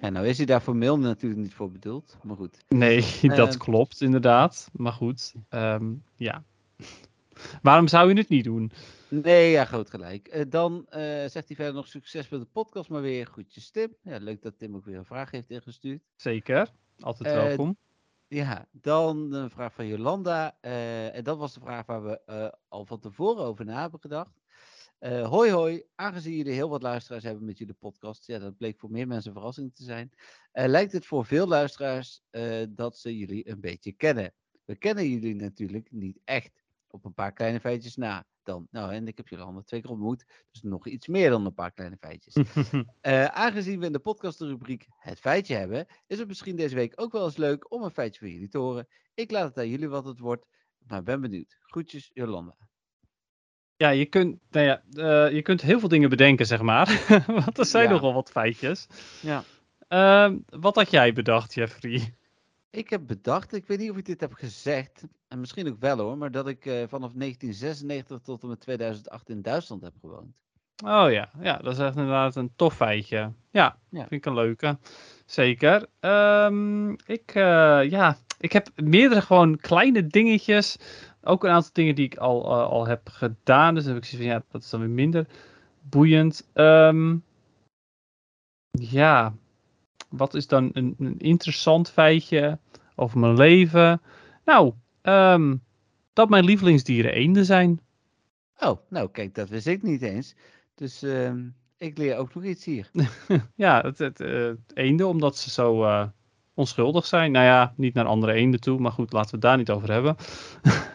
Ja, nou is hij daar formeel natuurlijk niet voor bedoeld. Maar goed. Nee, dat Eh, klopt inderdaad. Maar goed, ehm, ja. Waarom zou je het niet doen? Nee, ja, groot gelijk. Eh, dan eh, zegt hij verder nog succes met de podcast, maar weer groetjes Tim. Ja, leuk dat Tim ook weer een vraag heeft ingestuurd. Zeker, altijd Eh, welkom. Ja, dan een vraag van Jolanda. en dat was de vraag waar we al van tevoren over na hebben gedacht. Hoi hoi, aangezien jullie heel wat luisteraars hebben met jullie podcast, ja, dat bleek voor meer mensen een verrassing te zijn, lijkt het voor veel luisteraars dat ze jullie een beetje kennen. We kennen jullie natuurlijk niet echt, op een paar kleine feitjes na. dan? Nou, en ik heb jullie al twee keer ontmoet, dus nog iets meer dan een paar kleine feitjes. Eh, aangezien we in de podcast de rubriek Het Feitje hebben, is het misschien deze week ook wel eens leuk om een feitje van jullie te horen. Ik laat het aan jullie wat het wordt, maar ben benieuwd. Groetjes, Jolanda. Ja, je kunt, nou ja, eh, je kunt heel veel dingen bedenken, zeg maar. Want er zijn Ja. nogal wat feitjes. Ja. Ehm, wat had jij bedacht, Jeffrey? Ik heb bedacht, ik weet niet of ik dit heb gezegd, en misschien ook wel hoor, maar dat ik eh, vanaf 1996 tot en met 2008 in Duitsland heb gewoond. Oh ja, ja, dat is echt inderdaad een tof feitje. Ja, Ja. vind ik een leuke. Zeker. Ehm, ik, eh, ja, ik heb meerdere gewoon kleine dingetjes. Ook een aantal dingen die ik al, eh, al heb gedaan. Dus dan heb ik zoiets van, ja, dat is dan weer minder boeiend. Ehm, ja, wat is dan een, een interessant feitje over mijn leven? Nou, ehm, dat mijn lievelingsdieren eenden zijn. Oh, nou kijk, dat wist ik niet eens. Dus ehm, ik leer ook nog iets hier. Ja, het, het, eh, eenden, omdat ze zo eh, onschuldig zijn. Nou ja, niet naar andere eenden toe, maar goed, laten we het daar niet over hebben.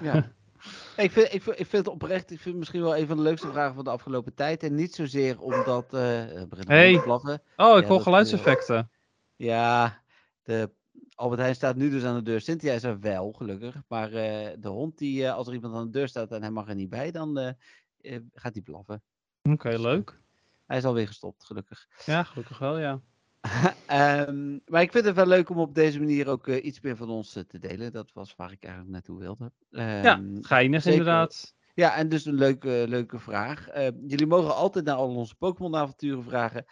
Ja. ik, vind, ik, vind, ik vind het oprecht, ik vind het misschien wel een van de leukste vragen van de afgelopen tijd. En niet zozeer omdat... eh Hey. Oh, ik Ja, hoor geluidseffecten. Ja, de, Albert Heijn staat nu dus aan de deur. Cynthia is er wel, gelukkig. Maar eh, de hond, die, eh, als er iemand aan de deur staat en hij mag er niet bij, dan eh, gaat hij blaffen. Oké, leuk. Hij is alweer gestopt, gelukkig. Ja, gelukkig wel, ja. Ehm, maar ik vind het wel leuk om op deze manier ook iets meer van ons te delen. Dat was waar ik eigenlijk naartoe wilde. Ja, Ehm, geinig zeker. inderdaad. Ja, en dus een leuke, leuke vraag. Eh, jullie mogen altijd naar al onze Pokémon-avonturen vragen.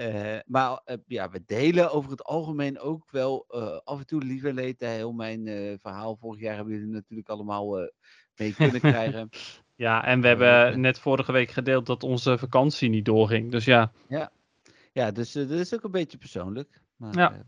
Eh, maar eh, ja, we delen over het algemeen ook wel eh, af en toe liever leed. Heel mijn verhaal vorig jaar hebben jullie natuurlijk allemaal mee kunnen krijgen. Ja, en we Ja, hebben net vorige week gedeeld dat onze vakantie niet doorging. Dus ja, ja, dus eh, dat is ook een beetje persoonlijk. Maar, Ja.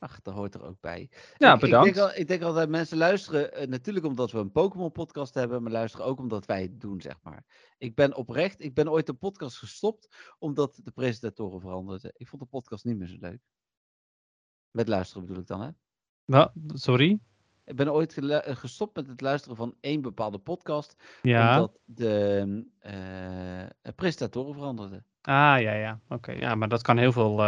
Ach, dat hoort er ook bij. ja ik, bedankt. Ik denk, al, ik denk altijd, mensen luisteren eh, natuurlijk omdat we een Pokémon-podcast hebben, maar luisteren ook omdat wij het doen, zeg maar. Ik ben oprecht, ik ben ooit een podcast gestopt omdat de presentatoren veranderden. Ik vond de podcast niet meer zo leuk. Met luisteren bedoel ik dan, hè? Wa- sorry? Ik ben ooit eh, gestopt met het luisteren van één bepaalde podcast, Ja. omdat de eh, presentatoren veranderden. Ah, ja, ja. Oké, ja, maar dat kan heel veel,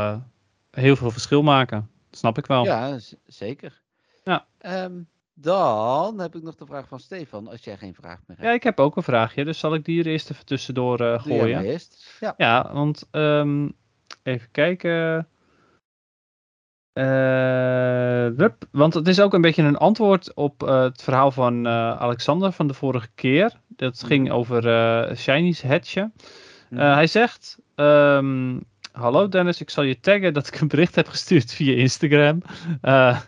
heel veel verschil maken. Snap ik wel. Ja, zeker. Ja. Ehm, dan heb ik nog de vraag van Stefan, als jij geen vraag meer hebt. Ja, ik heb ook een vraagje, dus zal ik die er eerst even tussendoor eh, gooien? eerst. Ja. Ja, want ehm, even kijken. Eh, rup. want het is ook een beetje een antwoord op eh, het verhaal van Alexander van de vorige keer. Dat ging over Shiny's Hatchje. Mhm. Hij zegt: ehm, Hallo Dennis, ik zal je taggen dat ik een bericht heb gestuurd via Instagram. Eh,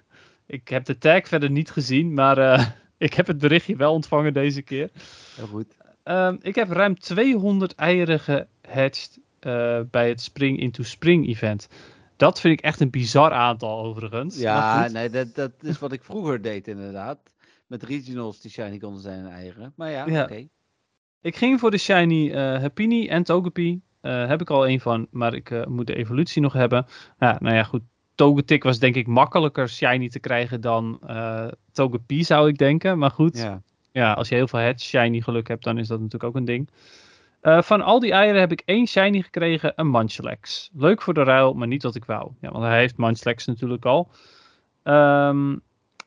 ik heb de tag verder niet gezien, maar eh, ik heb het berichtje wel ontvangen deze keer. Heel goed. Ehm, ik heb ruim 200 eieren gehatcht eh, bij het Spring into Spring event. Dat vind ik echt een bizar aantal overigens. Ja, nee, dat, dat is wat ik vroeger deed inderdaad. Met regionals die shiny konden zijn en eieren. Maar ja, Ja. oké. Ik ging voor de shiny Happiny en Togepi. Eh, heb ik al één van, maar ik eh, moet de evolutie nog hebben. Ja, nou ja, goed. Togetic was denk ik makkelijker shiny te krijgen dan eh Togepi, zou ik denken. Maar goed, Ja. ja, als je heel veel hatch shiny geluk hebt, dan is dat natuurlijk ook een ding. Van al die eieren heb ik één shiny gekregen, een Munchlax. Leuk voor de ruil, maar niet wat ik wou. Ja, want hij heeft Munchlax natuurlijk al. Ehm,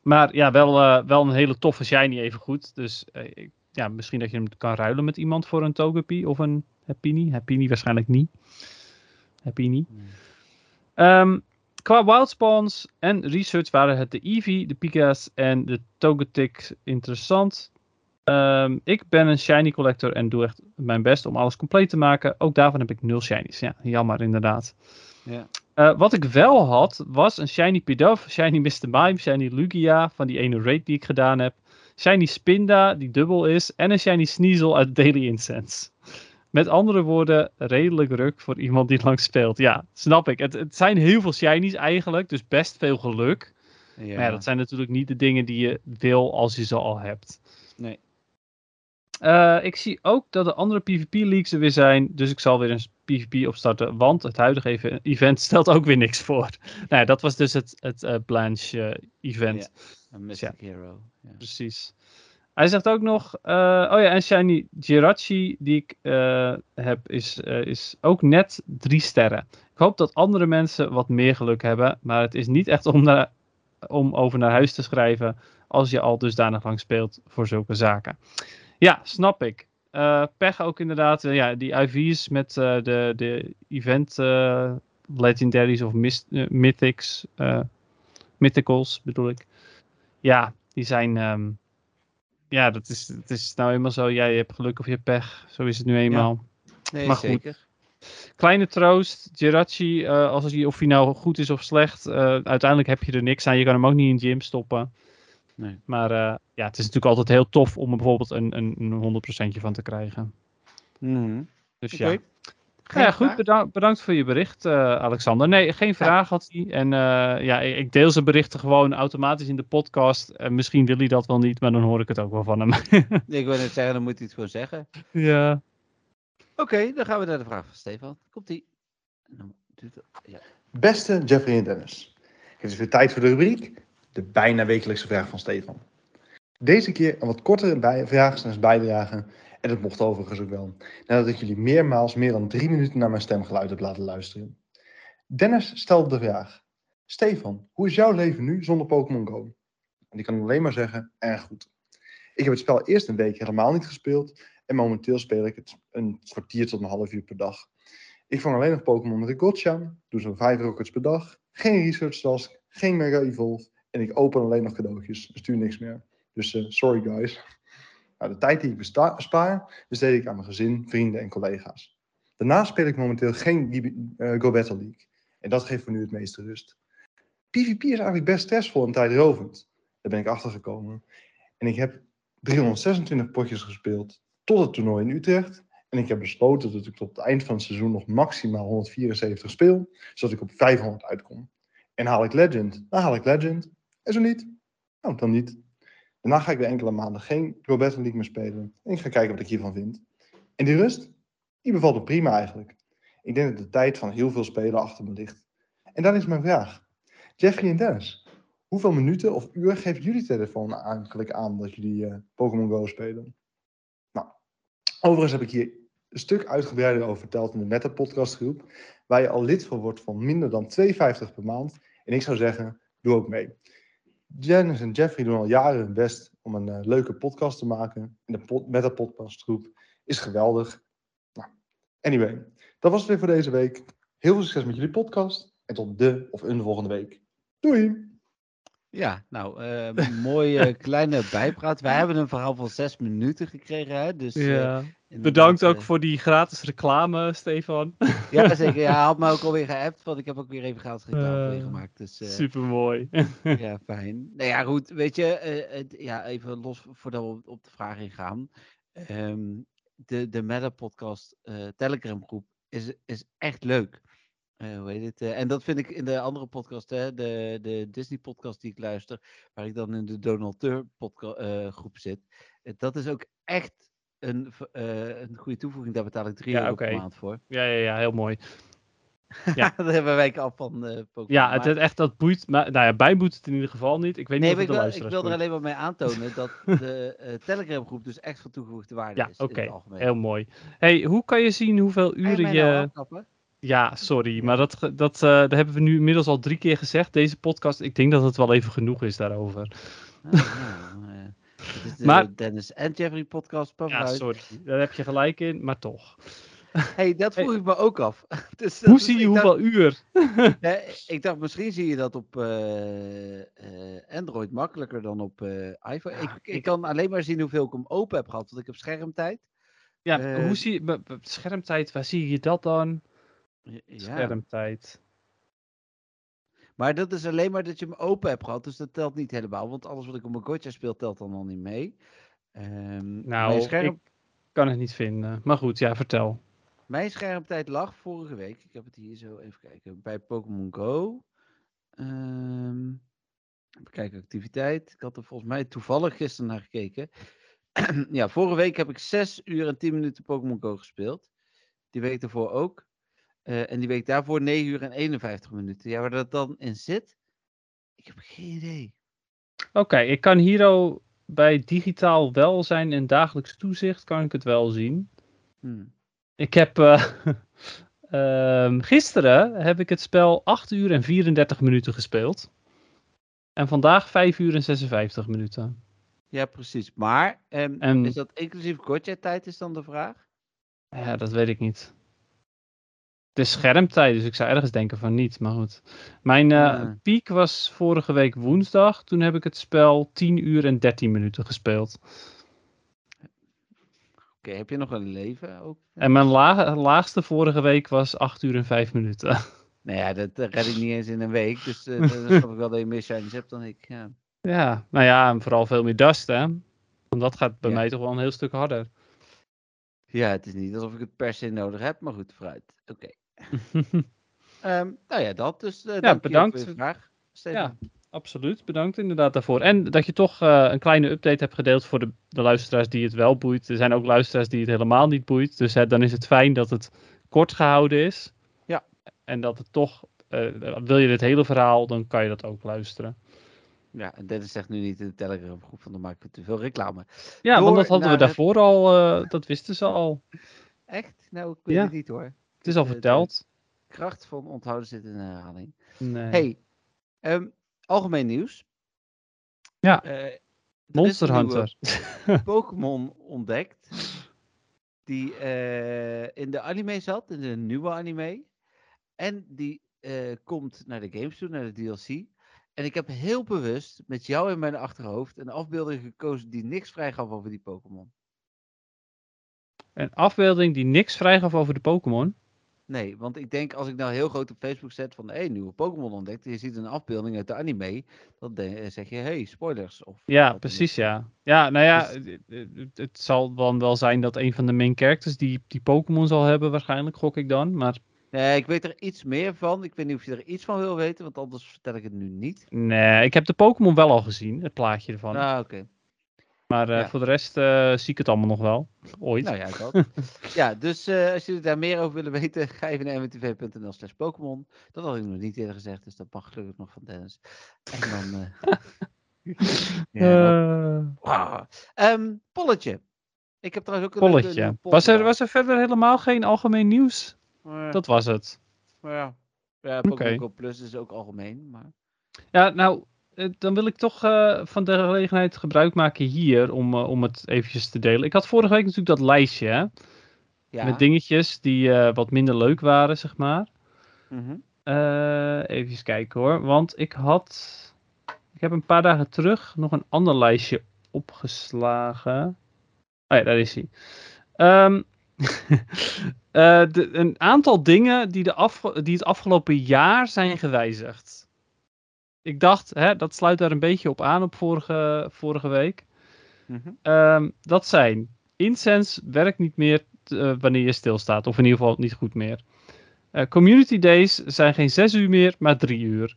maar ja, wel, wel een hele toffe shiny even goed. Dus ja, misschien dat je hem kan ruilen met iemand voor een Togepi of een Happiny. Happiny waarschijnlijk niet. Happiny. Hmm. Ehm, qua wildspawns en research waren het de Eevee, de Pika's en de Togetic interessant. Ehm, ik ben een shiny collector en doe echt mijn best om alles compleet te maken. Ook daarvan heb ik nul shinies. Ja, jammer inderdaad. Ja. Eh, wat ik wel had, was een shiny Pidove, shiny Mr. Mime, shiny Lugia van die ene raid die ik gedaan heb. Shiny Spinda, die dubbel is. En een shiny Sneasel uit Daily Incense. Met andere woorden, redelijk ruk voor iemand die lang speelt. Ja, snap ik. Het, het zijn heel veel shinies eigenlijk, dus best veel geluk. Ja. Maar ja, dat zijn natuurlijk niet de dingen die je wil als je ze al hebt. Nee. Eh, ik zie ook dat de andere PvP-leaks er weer zijn. Dus ik zal weer een PvP opstarten. Want het huidige even- event stelt ook weer niks voor. Nou ja, dat was dus het, het eh, Blanche-event. Een Mystic Hero. Ja. Precies. Hij zegt ook nog, eh, oh ja, en Shiny Girachi, die ik eh, heb, is, eh, is ook net drie sterren. Ik hoop dat andere mensen wat meer geluk hebben, maar het is niet echt om, naar, om over naar huis te schrijven als je al dusdanig lang speelt voor zulke zaken. Ja, snap ik. Pech ook inderdaad, ja, die IV's met de, de event legendaries of mythics, mythicals bedoel ik. Ja, die zijn, ehm, ja, dat is, het is nou eenmaal zo, jij hebt geluk of je hebt pech, zo is het nu eenmaal. Nee, Maar goed. zeker. Kleine troost, Geraci, eh, als hij, of hij nou goed is of slecht, eh, uiteindelijk heb je er niks aan. Je kan hem ook niet in gym stoppen. Nee. Maar eh, ja, het is natuurlijk altijd heel tof om er bijvoorbeeld een, een, een 100% van te krijgen. Mhm. Dus ja. Geen ja, goed, vraag? beda- bedankt voor je bericht, eh, Alexander. Nee, geen vraag had hij. En eh, ja, ik deel zijn berichten gewoon automatisch in de podcast. En misschien wil hij dat wel niet, maar dan hoor ik het ook wel van hem. Ik wil net zeggen, dan moet hij het gewoon zeggen. ja. Oké, dan gaan we naar de vraag van Stefan. Komt-ie. Ja. Beste Jeffrey en Dennis, het is weer tijd voor de rubriek, de bijna wekelijkse vraag van Stefan. Deze keer een wat kortere bij vraag slash bijdrage, en dat mocht overigens ook wel, nadat ik jullie meermaals meer dan drie minuten naar mijn stemgeluid heb laten luisteren. Dennis stelde de vraag, Stefan, hoe is jouw leven nu zonder Pokémon Go? En ik kan alleen maar zeggen, erg goed. Ik heb het spel eerst een week helemaal niet gespeeld, en momenteel speel ik het een kwartier tot een half uur per dag. Ik vang alleen nog Pokémon met de Gotcha, doe zo'n 5 rockets per dag, geen research task, geen Mega Evolve en ik open alleen nog cadeautjes, stuur niks meer. Dus eh, sorry guys. Nou, de tijd die ik bespaar, besteed ik aan mijn gezin, vrienden en collega's. Daarnaast speel ik momenteel geen eh, Go Battle League. En dat geeft me nu het meeste rust. PvP is eigenlijk best stressvol en tijdrovend. Daar ben ik achter gekomen. En ik heb 326 potjes gespeeld tot het toernooi in Utrecht. En ik heb besloten dat ik tot het eind van het seizoen nog maximaal 174 speel, zodat ik op 500 uitkom. En haal ik Legend, dan haal ik Legend. En zo niet, nou dan niet. Daarna ga ik weer enkele maanden geen Pro Battle League meer spelen. En ik ga kijken wat ik hiervan vind. En die rust, die bevalt me prima eigenlijk. Ik denk dat de tijd van heel veel spelen achter me ligt. En dan is mijn vraag. Jeffrey en Dennis, hoeveel minuten of uur geeft jullie telefoon eigenlijk aan dat jullie eh, Pokémon Go spelen? Nou, overigens heb ik hier een stuk uitgebreider over verteld in de Meta podcast groep, waar je al lid van wordt van minder dan 2,50 per maand. En ik zou zeggen, doe ook mee. Janice en Jeffrey doen al jaren hun best om een eh, leuke podcast te maken. En de pod- Meta podcast groep is geweldig. Nou, anyway, dat was het weer voor deze week. Heel veel succes met jullie podcast. En tot de of een volgende week. Doei! Ja, nou, eh mooie kleine bijpraat. Wij hebben een verhaal van zes minuten gekregen, hè? Dus, eh, ja. Bedankt ook eh, voor die gratis reclame, Stefan. Ja, zeker. Ja, hij had me ook alweer geappt, want ik heb ook weer even gratis reclame Eh, gemaakt. Dus eh, Super mooi. ja, fijn. Nou ja, goed. Weet je, eh, het- ja, even los voordat we op- op de vraag ingaan. Ehm, de de Meta-podcast eh, Telegram groep is, is echt leuk. Eh, hoe heet het? eh, en dat vind ik in de andere podcast, hè, de, de Disney-podcast die ik luister, waar ik dan in de Donald Trump podca- eh, groep zit. dat is ook echt een, een goede toevoeging. Daar betaal ik 3 Ja, euro per maand voor. ja, ja, ja, heel mooi. Ja. dat hebben wij af van Pokémon. Ja, het, het echt, dat boeit. Maar, nou ja, bij boeit het in ieder geval niet. Ik weet Nee, niet of ik wil, ik wil er alleen maar mee aantonen dat de eh Telegram groep dus echt van toegevoegde waarde Ja, is. in oké. het algemeen. Heel mooi. hey, hoe kan je zien hoeveel je uren je... nou afkappen? Ja, sorry, maar dat, dat, eh, dat hebben we nu inmiddels al drie keer gezegd. Deze podcast, ik denk dat het wel even genoeg is daarover. Ah, nou, eh, het is de Maar- Dennis en Jeffrey podcast. Ja, uit. sorry. Daar heb je gelijk in, maar toch. Hey, dat Hey. vroeg ik me ook af. dus Hoe zie je dacht- hoeveel uur? Ja, ik dacht, misschien zie je dat op eh, eh, Android makkelijker dan op eh, iPhone. Ja, ik, ik ik- kan alleen maar zien hoeveel ik hem open heb gehad, want ik heb schermtijd. Ja, Eh, hoe zie je... Schermtijd, waar zie je dat dan? Ja, Schermtijd. maar dat is alleen maar dat je hem open hebt gehad, dus dat telt niet helemaal. Want alles wat ik op mijn Gotcha speel, telt dan al niet mee. Ehm, Nou, scherm, ik kan het niet vinden. Maar goed, ja, vertel. mijn schermtijd lag vorige week, ik heb het hier zo even kijken, bij Pokémon Go. Ehm even kijken, activiteit. Ik had er volgens mij toevallig gisteren naar gekeken. ja, vorige week heb ik 6 uur en 10 minuten Pokémon Go gespeeld. Die week daarvoor ook. Eh, en die week daarvoor 9 uur en 51 minuten. Ja, waar dat dan in zit? Ik heb geen idee. Oké, ik kan Hiro bij digitaal welzijn en dagelijks toezicht kan ik het wel zien. Hmm. Ik heb eh, ehm, gisteren heb ik het spel 8 uur en 34 minuten gespeeld. En vandaag 5 uur en 56 minuten. Ja, precies. Maar ehm, En- is dat inclusief gotcha-tijd is dan de vraag? Ja, dat weet ik niet. Het is schermtijd, dus ik zou ergens denken van niet. Maar goed. Mijn Ja. piek was vorige week woensdag. Toen heb ik het spel 10 uur en 13 minuten gespeeld. Oké, heb je nog een leven ook? En mijn la- laagste vorige week was 8 uur en 5 minuten. Nou ja, dat red ik niet eens in een week. Dus eh, dan snap ik wel dat je meer shinies hebt dan ik. Ja. ja, nou ja, en vooral veel meer dust, hè. Want dat gaat bij Ja. mij toch wel een heel stuk harder. ja, het is niet alsof ik het per se nodig heb, maar goed, vooruit. Oké. Ehm, nou ja, dat. Dus eh je bedankt. voor je vraag. Ja, absoluut. Bedankt inderdaad daarvoor. En dat je toch eh, een kleine update hebt gedeeld voor de, de luisteraars die het wel boeit. Er zijn ook luisteraars die het helemaal niet boeit. Dus hè, dan is het fijn dat het kort gehouden is. Ja. En dat het toch, eh, wil je het hele verhaal, dan kan je dat ook luisteren. Ja, en Dennis zegt nu niet in de Telegram groep van dan maken we te veel reclame. Ja, Door want dat hadden we het- daarvoor al, dat wisten ze al. Echt? Nou, ik weet Ja. het niet hoor. Het is al De- de verteld. kracht van onthouden zit in de herhaling. Nee. Hey, ehm, algemeen nieuws. Ja. Eh, er Monster Hunter. Pokémon ontdekt. Die eh, in de anime zat, in de nieuwe anime. En die eh, komt naar de games toe, naar de DLC. En ik heb heel bewust met jou in mijn achterhoofd een afbeelding gekozen die niks vrijgaf over die Pokémon. Een afbeelding die niks vrijgaf over de Pokémon. Nee, want ik denk als ik nou heel groot op Facebook zet van hé, nieuwe Pokémon ontdekt. Je ziet een afbeelding uit de anime. Dan de- zeg je hey, spoilers. Of Ja, precies ja. Ja, nou ja, Dus- het, het- het zal dan wel zijn dat een van de main characters die, die Pokémon zal hebben, waarschijnlijk, gok ik dan. Maar Nee, ik weet er iets meer van. Ik weet niet of je er iets van wil weten, want anders vertel ik het nu niet. nee, ik heb de Pokémon wel al gezien, het plaatje ervan. Ah, oké. Maar eh, ja. voor de rest eh, zie ik het allemaal nog wel. Ooit. Nou ja, dat. ja, dus eh, als jullie daar meer over willen weten, ga even naar mwtv.nl slash Pokémon. Dat had ik nog niet eerder gezegd, dus dat mag gelukkig nog van Dennis. En dan... ja, wauw. Ehm, polletje. Ik heb trouwens ook een polletje. Was er, was er verder helemaal geen algemeen nieuws? Dat was het. Ja, ja Pokémon Plus is ook algemeen, maar... Ja, nou, dan wil ik toch eh, van de gelegenheid gebruik maken hier om, eh, om het eventjes te delen. Ik had vorige week natuurlijk dat lijstje, hè, Ja. met dingetjes die eh, wat minder leuk waren, zeg maar. Mhm. Eh even kijken hoor, want ik had, ik heb een paar dagen terug nog een ander lijstje opgeslagen. Oh ja, daar is hij. Ehm, eh, de, een aantal dingen die, de afge- die het afgelopen jaar zijn gewijzigd. Ik dacht, hè, dat sluit daar een beetje op aan op vorige, vorige week. Mhm. Ehm, dat zijn, incense werkt niet meer eh, wanneer je stilstaat, of in ieder geval niet goed meer. Eh, community days zijn geen 6 uur meer, maar 3 uur.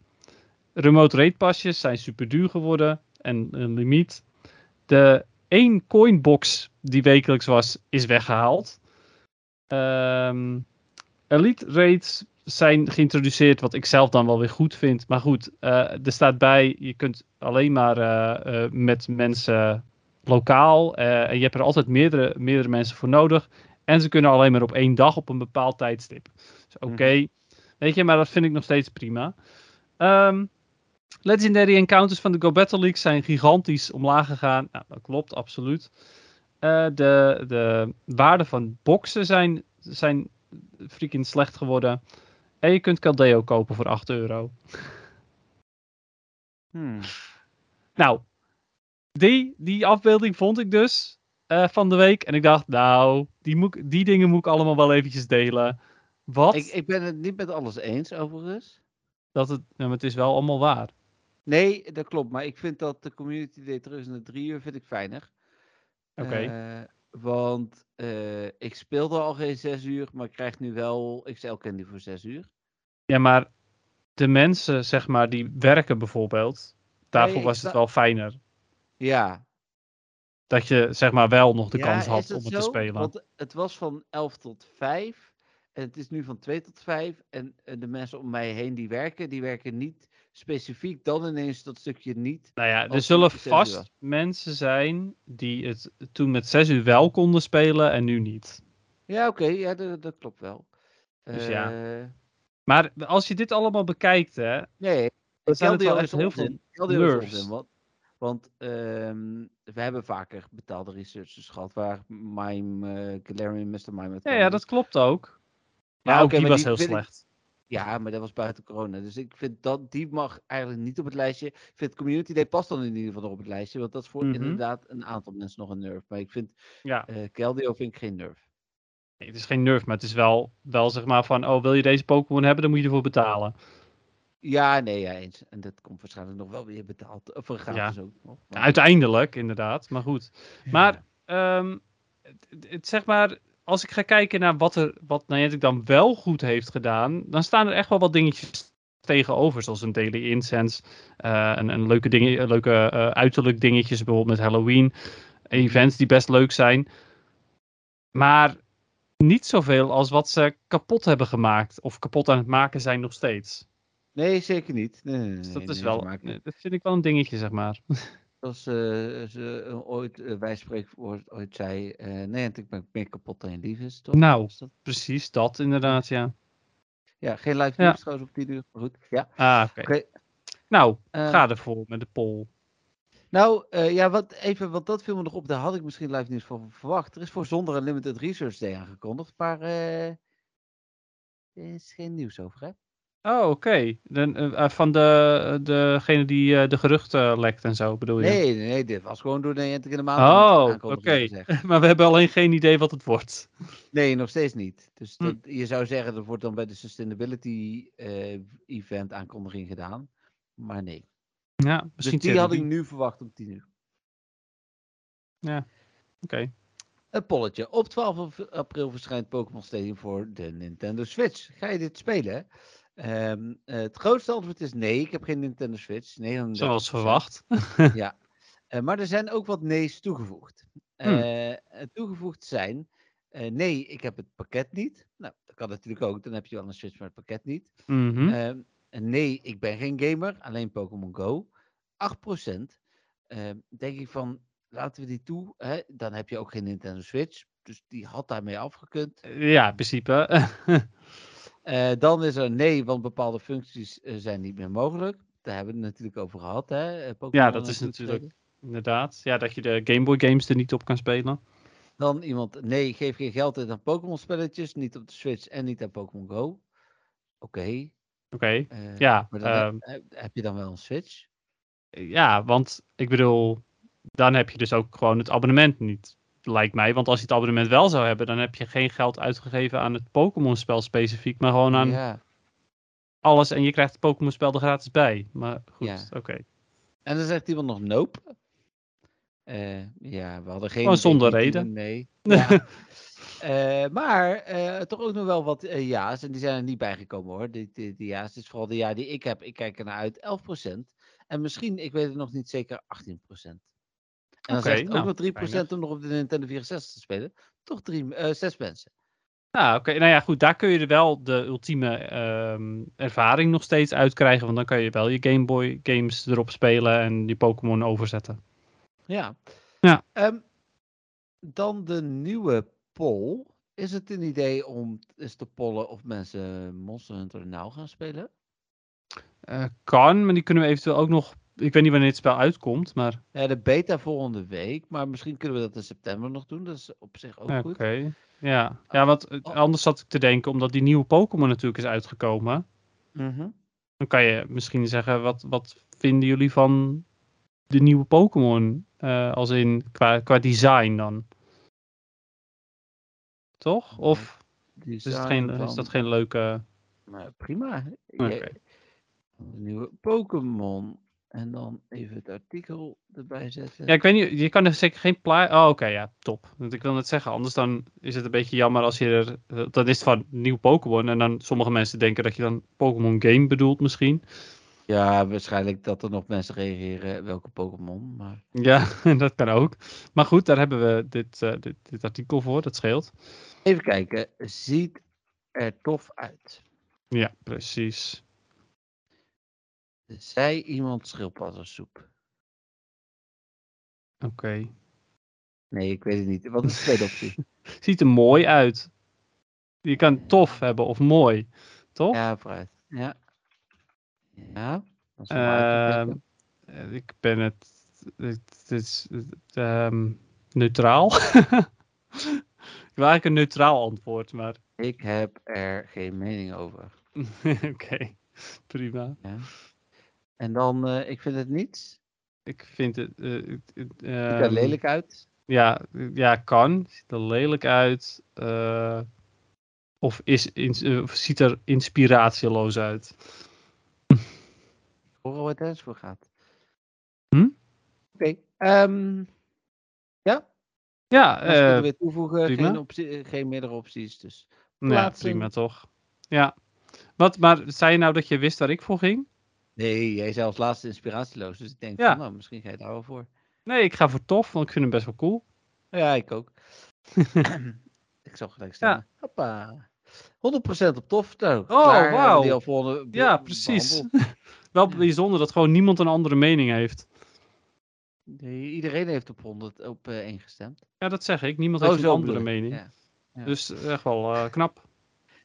Remote rate pasjes zijn super duur geworden en een limiet. De 1 coinbox die wekelijks was, is weggehaald. Ehm, elite rates zijn geïntroduceerd, wat ik zelf dan wel weer goed vind. Maar goed, eh, er staat bij, je kunt alleen maar eh, eh, met mensen lokaal. en je hebt er altijd meerdere, meerdere mensen voor nodig. En ze kunnen alleen maar op één dag op een bepaald tijdstip. Dus oké, weet je, maar dat vind ik nog steeds prima. Ehm, legendary encounters van de Go Battle League zijn gigantisch omlaag gegaan. Nou, dat klopt, absoluut. De, de waarde van boxen zijn, zijn freaking slecht geworden. En je kunt Caldeo kopen voor 8 euro. Hmm. Nou, die, die afbeelding vond ik dus eh, van de week. En ik dacht, nou, die, moet, die dingen moet ik allemaal wel eventjes delen. Wat? Ik, ik ben het niet met alles eens, overigens. Dat het, ja, maar het is wel allemaal waar. Nee, dat klopt. Maar ik vind dat de community day terug naar drie uur vind ik fijner. Oké. Eh, want eh, ik speelde al geen zes uur, maar ik krijg nu wel XL Candy voor zes uur. Ja, maar de mensen, zeg maar, die werken bijvoorbeeld. Daarvoor was het wel fijner. Ja. Dat je, zeg maar, wel nog de Ja, kans had het om het zo? te spelen. Want het was van 11 tot 5. En het is nu van 2 tot 5. En, eh, de mensen om mij heen die werken, die werken niet specifiek dan ineens dat stukje niet. Nou ja, er zullen uur vast mensen zijn die het toen met 6 uur wel konden spelen en nu niet. Ja, oké, ja, dat, dat klopt wel. Dus ja. Eh, Maar als je dit allemaal bekijkt, hè, Nee, dan zijn het wel echt heel veel onzin, want, want ehm, we hebben vaker betaalde researchers gehad waar Mime, eh Galarian, Mr. Mime Ja, ja, dat klopt ook. Maar Ja, ook die maar was die heel ik- slecht. Ja, maar dat was buiten corona. Dus ik vind dat die mag eigenlijk niet op het lijstje. Ik vind Community Day past dan in ieder geval nog op het lijstje. Want dat is voor Mhm. inderdaad een aantal mensen nog een nerf. Maar ik vind Ja, eh Keldeo vind ik geen nerf. nee, het is geen nerf, maar het is wel, wel zeg maar van, oh, wil je deze Pokémon hebben, dan moet je ervoor betalen. Ja, nee, ja, eens. En dat komt waarschijnlijk nog wel weer betaald. Of gratis ook nog. maar- Uiteindelijk, inderdaad, maar goed. Maar, ehm, het, het- zeg maar, als ik ga kijken naar wat, er, wat Niantic dan wel goed heeft gedaan, dan staan er echt wel wat dingetjes tegenover, zoals een Daily Incense, eh een, een leuke, dingen, leuke eh, uiterlijk dingetjes, bijvoorbeeld met Halloween, events die best leuk zijn. Maar niet zoveel als wat ze kapot hebben gemaakt, of kapot aan het maken zijn nog steeds. Nee, zeker niet. Nee, Dus dat nee, is wel, dat vind ik wel een dingetje, zeg maar. Zoals eh, ze eh, ooit, uh, wijspreekwoord ooit zei, nee, ik ben meer kapot dan je lief is, toch? Nou. Dat- Precies, dat inderdaad, ja. Ja, geen live Ja. nieuws trouwens op 10 uur. maar Goed, ja. Ah, oké. Nou, ga ervoor met de poll. Nou, ja, wat, even, want dat viel me nog op. Daar had ik misschien live nieuws van verwacht. Er is voor Zonder een Limited Research Day aangekondigd, maar er is geen nieuws over, hè? Oh, oké. Dan, eh, eh, Van de, degene die eh, de geruchten lekt en zo, bedoel je? Nee, nee, dit was gewoon door de Niantic in de maand. Oh, oké. maar we hebben alleen geen idee wat het wordt. Nee, nog steeds niet. Dus Hm. dat, je zou zeggen, dat wordt dan bij de Sustainability eh, Event aankondiging gedaan. Maar nee. Ja, Dus misschien die had ik nu verwacht om 10 uur. Oké. Een polletje. Op 12 april verschijnt Pokémon Stadium voor de Nintendo Switch. Ga je dit spelen? Ehm, eh, het grootste antwoord is nee. Ik heb geen Nintendo Switch. 39%. Zoals verwacht. Ja. Eh, maar er zijn ook wat nee's toegevoegd. Hmm. Eh, toegevoegd zijn. eh, nee, ik heb het pakket niet. Nou, dat kan natuurlijk ook. Dan heb je wel een Switch, maar het pakket niet. Mhm. Ehm, nee, ik ben geen gamer. Alleen Pokémon Go. 8%. Ehm, denk ik van, laten we die toe. Hè? Dan heb je ook geen Nintendo Switch. Dus die had daarmee afgekund. Ja, in principe. Eh, dan is er nee, want bepaalde functies eh, zijn niet meer mogelijk. Daar hebben we het natuurlijk over gehad. Hè? eh, Ja, dat is natuurlijk- spelen. Inderdaad. Ja, dat je de Game Boy games er niet op kan spelen. Dan iemand, nee, geef geen geld uit aan Pokémon spelletjes. Niet op de Switch en niet aan Pokémon Go. Oké. Oké. Ja, maar dan heb- ehm, heb, heb je dan wel een Switch? ja, want ik bedoel, dan heb je dus ook gewoon het abonnement niet. Lijkt mij. Want als je het abonnement wel zou hebben, dan heb je geen geld uitgegeven aan het Pokémon-spel specifiek, maar gewoon aan Ja. alles en je krijgt het Pokémon-spel er gratis bij. Maar goed, Ja. oké. En dan zegt iemand nog nope. Eh, ja, we hadden geen. Gewoon zonder reden. Nee. Ja. Eh, maar eh, toch ook nog wel wat ja's. En die zijn er niet bijgekomen hoor. Die, die, die ja's. Het is vooral de ja die ik heb. Ik kijk er naar uit. 11%. En misschien, ik weet het nog niet zeker, 18%. En dan Oké, zegt ook nou, nog 3% weinig. om nog op de Nintendo 64 te spelen. Toch drie, eh, zes mensen. Nou, oké. Nou ja, goed. Daar kun je er wel de ultieme ehm, ervaring nog steeds uit krijgen. Want dan kan je wel je Game Boy games erop spelen en die Pokémon overzetten. Ja. Ja. Ehm, dan de nieuwe poll. Is het een idee om eens te pollen of mensen Monster Hunter nou gaan spelen? Eh, kan, maar die kunnen we eventueel ook nog. Ik weet niet wanneer het spel uitkomt, maar. Ja, de beta volgende week, maar misschien kunnen we dat in september nog doen. Dat is op zich ook Oké. goed. Ja. ja, want eh, Oh. anders zat ik te denken, omdat die nieuwe Pokémon natuurlijk is uitgekomen. Mhm. Dan kan je misschien zeggen, wat, wat vinden jullie van de nieuwe Pokémon? Eh, als in qua, qua design dan. Toch? Of is, het geen, is dat geen leuke. Nou, prima. Oké. Je- De nieuwe Pokémon. En dan even het artikel erbij zetten. Ja, ik weet niet, je kan er zeker geen plaat. Oh, oké, ja, top. Want ik wil net zeggen, anders dan is het een beetje jammer als je er. eh, Dan is het van nieuw Pokémon. En dan sommige mensen denken dat je dan Pokémon Game bedoelt, misschien. Ja, waarschijnlijk dat er nog mensen reageren welke Pokémon. Maar Ja, dat kan ook. Maar goed, daar hebben we dit, eh, dit, dit artikel voor, dat scheelt. even kijken. Ziet er tof uit. Ja, precies. Zij iemand schildpaddensoep? Oké. Nee, ik weet het niet. Wat is de tweede optie? Ziet er mooi uit. Je kan tof hebben of mooi. Toch? Ja, vooruit. Ja. Ja. eh, ik ben het. Het is ehm, neutraal. ik wil eigenlijk een neutraal antwoord, maar. Ik heb er geen mening over. Oké, prima. Ja. En dan, eh, ik vind het niets. Ik vind het. eh, Ziet er ehm, lelijk uit. Ja, ja, kan. Ziet er lelijk uit. eh, of, is, eh, of ziet er inspiratieloos uit. Ik hoor al het ergens voor gaat. Hm? Oké. ehm, ja, Ja, als we er eh weer toevoegen. prima. Geen, optie, geen meerdere opties. Dus. ja, prima toch. Ja. Wat, maar zei je nou dat je wist waar ik voor ging? Nee, jij zei als laatste inspiratieloos. Dus ik denk, Ja. van, nou, misschien ga je daar wel voor. Nee, ik ga voor tof, want ik vind hem best wel cool. Ja, ik ook. ik zal gelijk stemmen. Hoppa. 100% op tof. Nou, Oh, wauw. Volgende, Ja, precies. Wel Ja. bijzonder dat gewoon niemand een andere mening heeft. Nee, iedereen heeft op 100 op eh, één gestemd. Ja, dat zeg ik. Niemand Oh, heeft een andere bedoel mening. Ja. Ja. Dus echt wel eh, knap.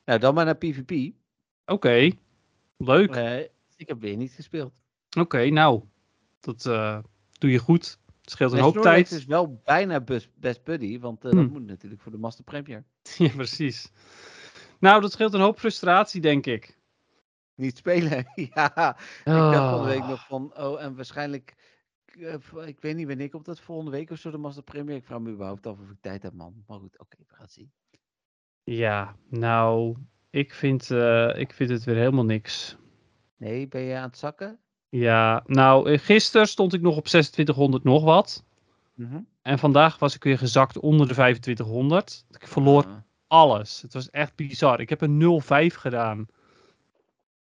Nou, dan maar naar PvP. Oké, leuk. Eh, ik heb weer niet gespeeld. Oké, nou, dat eh, doe je goed. Het scheelt een En hoop tijd. is wel bijna best, best buddy, want eh, dat Hm. moet natuurlijk voor de Master Premier. Ja, precies. Nou, dat scheelt een hoop frustratie, denk ik. Niet spelen, ja. Ik dacht van de week Ah. nog van, oh, en waarschijnlijk, eh, ik weet niet wanneer komt dat volgende week of zo, de Master Premier. Ik vraag me überhaupt af of ik tijd heb, man. Maar goed, oké, we gaan het zien. Ja, nou, ik vind, ik vind het weer helemaal niks. Nee, ben je aan het zakken? Ja, nou, eh, gisteren stond ik nog op 2600 nog wat. Mhm. En vandaag was ik weer gezakt onder de 2500. Ik verloor Ah, alles. Het was echt bizar. Ik heb een 0-5 gedaan.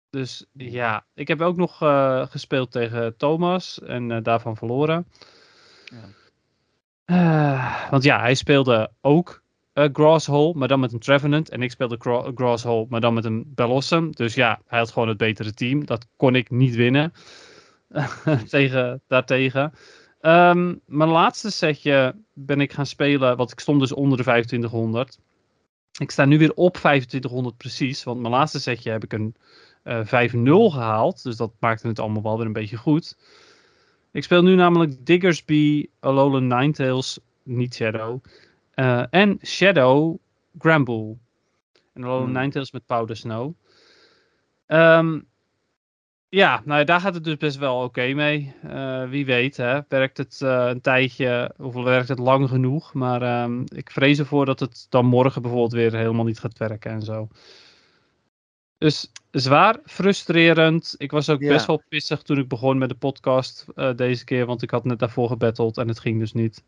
Dus ja, ik heb ook nog eh, gespeeld tegen Thomas en eh, daarvan verloren. Ja. Want ja, hij speelde ook eh Grasshole, maar dan met een Trevenant. En ik speelde Gra Grasshole, maar dan met een Bellossom. Dus ja, hij had gewoon het betere team. Dat kon ik niet winnen tegen, daartegen. Ehm, mijn laatste setje ben ik gaan spelen, want ik stond dus onder de 2500. Ik sta nu weer op 2500 precies, want mijn laatste setje heb ik een eh 5-0 gehaald. Dus dat maakte het allemaal wel weer een beetje goed. Ik speel nu namelijk Diggersby, Alolan Ninetales, niet Shadow. Eh, en Shadow Gramble. En Alolan Hmm. Ninetales met Powder Snow. Ehm, ja, nou ja, daar gaat het dus best wel oké mee. Eh, wie weet, hè. Werkt het eh, een tijdje, of werkt het lang genoeg. Maar ehm, ik vrees ervoor dat het dan morgen bijvoorbeeld weer helemaal niet gaat werken en zo. Dus zwaar, frustrerend. Ik was ook Ja. best wel pissig toen ik begon met de podcast deze keer. Want ik had net daarvoor gebatteld en het ging dus niet.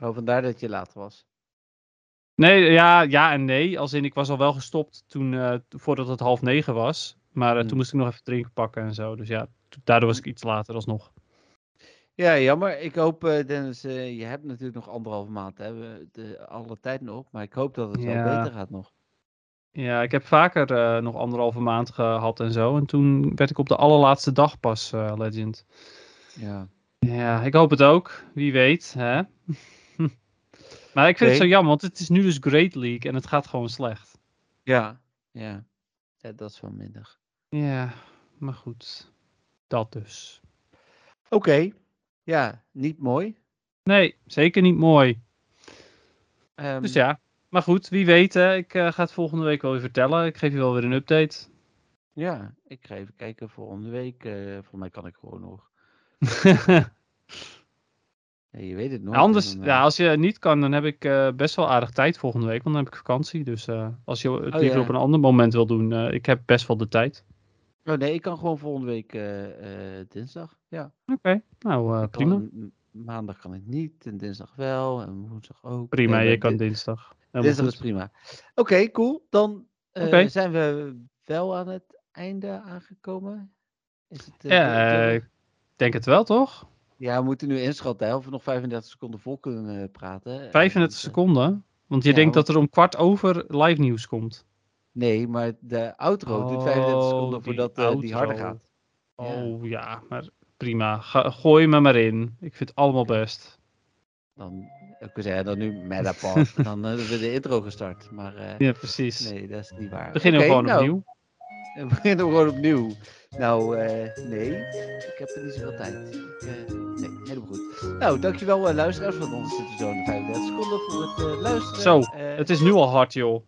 Oh, vandaar dat je later was. Nee, ja, ja en nee. Als in, ik was al wel gestopt toen, eh, voordat het half negen was. Maar eh, Hmm. toen moest ik nog even drinken pakken en zo. Dus ja, daardoor was ik iets later alsnog. Ja, jammer. Ik hoop, eh, Dennis, je hebt natuurlijk nog anderhalve maand. Hè? We- De, alle tijd nog. Maar ik hoop dat het Ja. wel beter gaat nog. Ja, ik heb vaker nog anderhalve maand gehad en zo. En toen werd ik op de allerlaatste dag pas Legend. Ja. Ja, ik hoop het ook. Wie weet, hè? Maar ik vind het zo jammer, want het is nu dus Great League en het gaat gewoon slecht. Ja. Ja. ja dat is wel minder. Ja, maar goed. Dat dus. Oké. Ja, niet mooi. Nee, zeker niet mooi. Ehm, Dus ja, maar goed, wie weet, hè, ik eh, ga het volgende week wel weer vertellen. Ik geef je wel weer een update. Ja, ik ga even kijken volgende week. eh volgens mij kan ik gewoon nog. Ja, je weet het nog. Anders, ja, als je niet kan, dan heb ik eh, best wel aardig tijd volgende week, want dan heb ik vakantie. Dus eh, als je het Oh, liever ja. op een ander moment wil doen, eh, ik heb best wel de tijd. Oh nee, ik kan gewoon volgende week eh, eh, dinsdag. Ja. Oké, nou eh, kan- prima. maandag kan ik niet en dinsdag wel en woensdag ook. Prima, Nee, je kan di- dinsdag. Dinsdag is prima. Oké, cool. Dan eh, zijn we wel aan het einde aangekomen. Is het, eh, Ja, eh, ik denk het wel, toch? Ja, we moeten nu inschatten hè, of we nog 35 seconden vol kunnen eh, praten. Eh, 35 want, eh, seconden. Want je ja, denkt dat er om kwart over live nieuws komt. Nee, maar de outro duurt 35 Oh, seconden die voordat eh, die harder gaat. Oh ja, maar prima. Ga, gooi me maar in. Ik vind het allemaal best. Dan, ik zeggen, dan nu Metapod. dan uh, hebben we de intro gestart. Maar uh, Ja, precies. nee, dat is niet waar. Beginnen we Oké, gewoon nou, opnieuw. We beginnen gewoon opnieuw. Nou, eh, nee. Ik heb er niet zoveel tijd. Ik, eh, nee, helemaal goed. Nou, dankjewel uh, luisteraars. Want ons zitten zo in de 35 seconden voor het luisteren. Zo, Het is nu al hard, joh.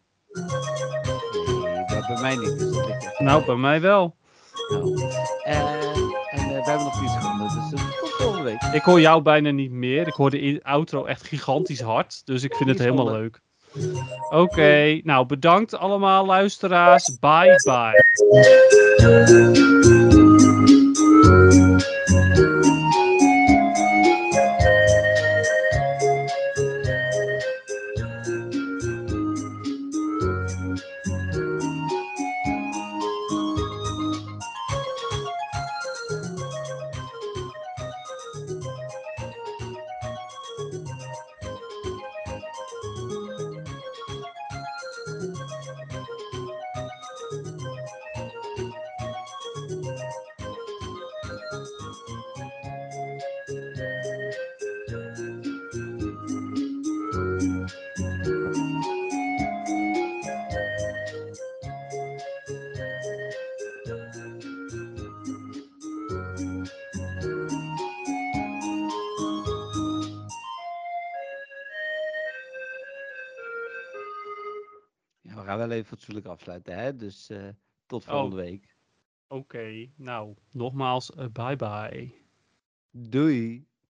Nee, bij mij niet. Dus Nou, bij mij wel. Nou, en wij hebben nog 4 seconden. Dus dat komt volgende week. Ik hoor jou bijna niet meer. Ik hoor de outro echt gigantisch hard. Dus ik vind het helemaal leuk. Oké, nou bedankt allemaal luisteraars. Bye bye. Fatsoenlijk afsluiten, hè? Dus eh, tot volgende week. Oké, nou nogmaals, eh, bye bye. Doei.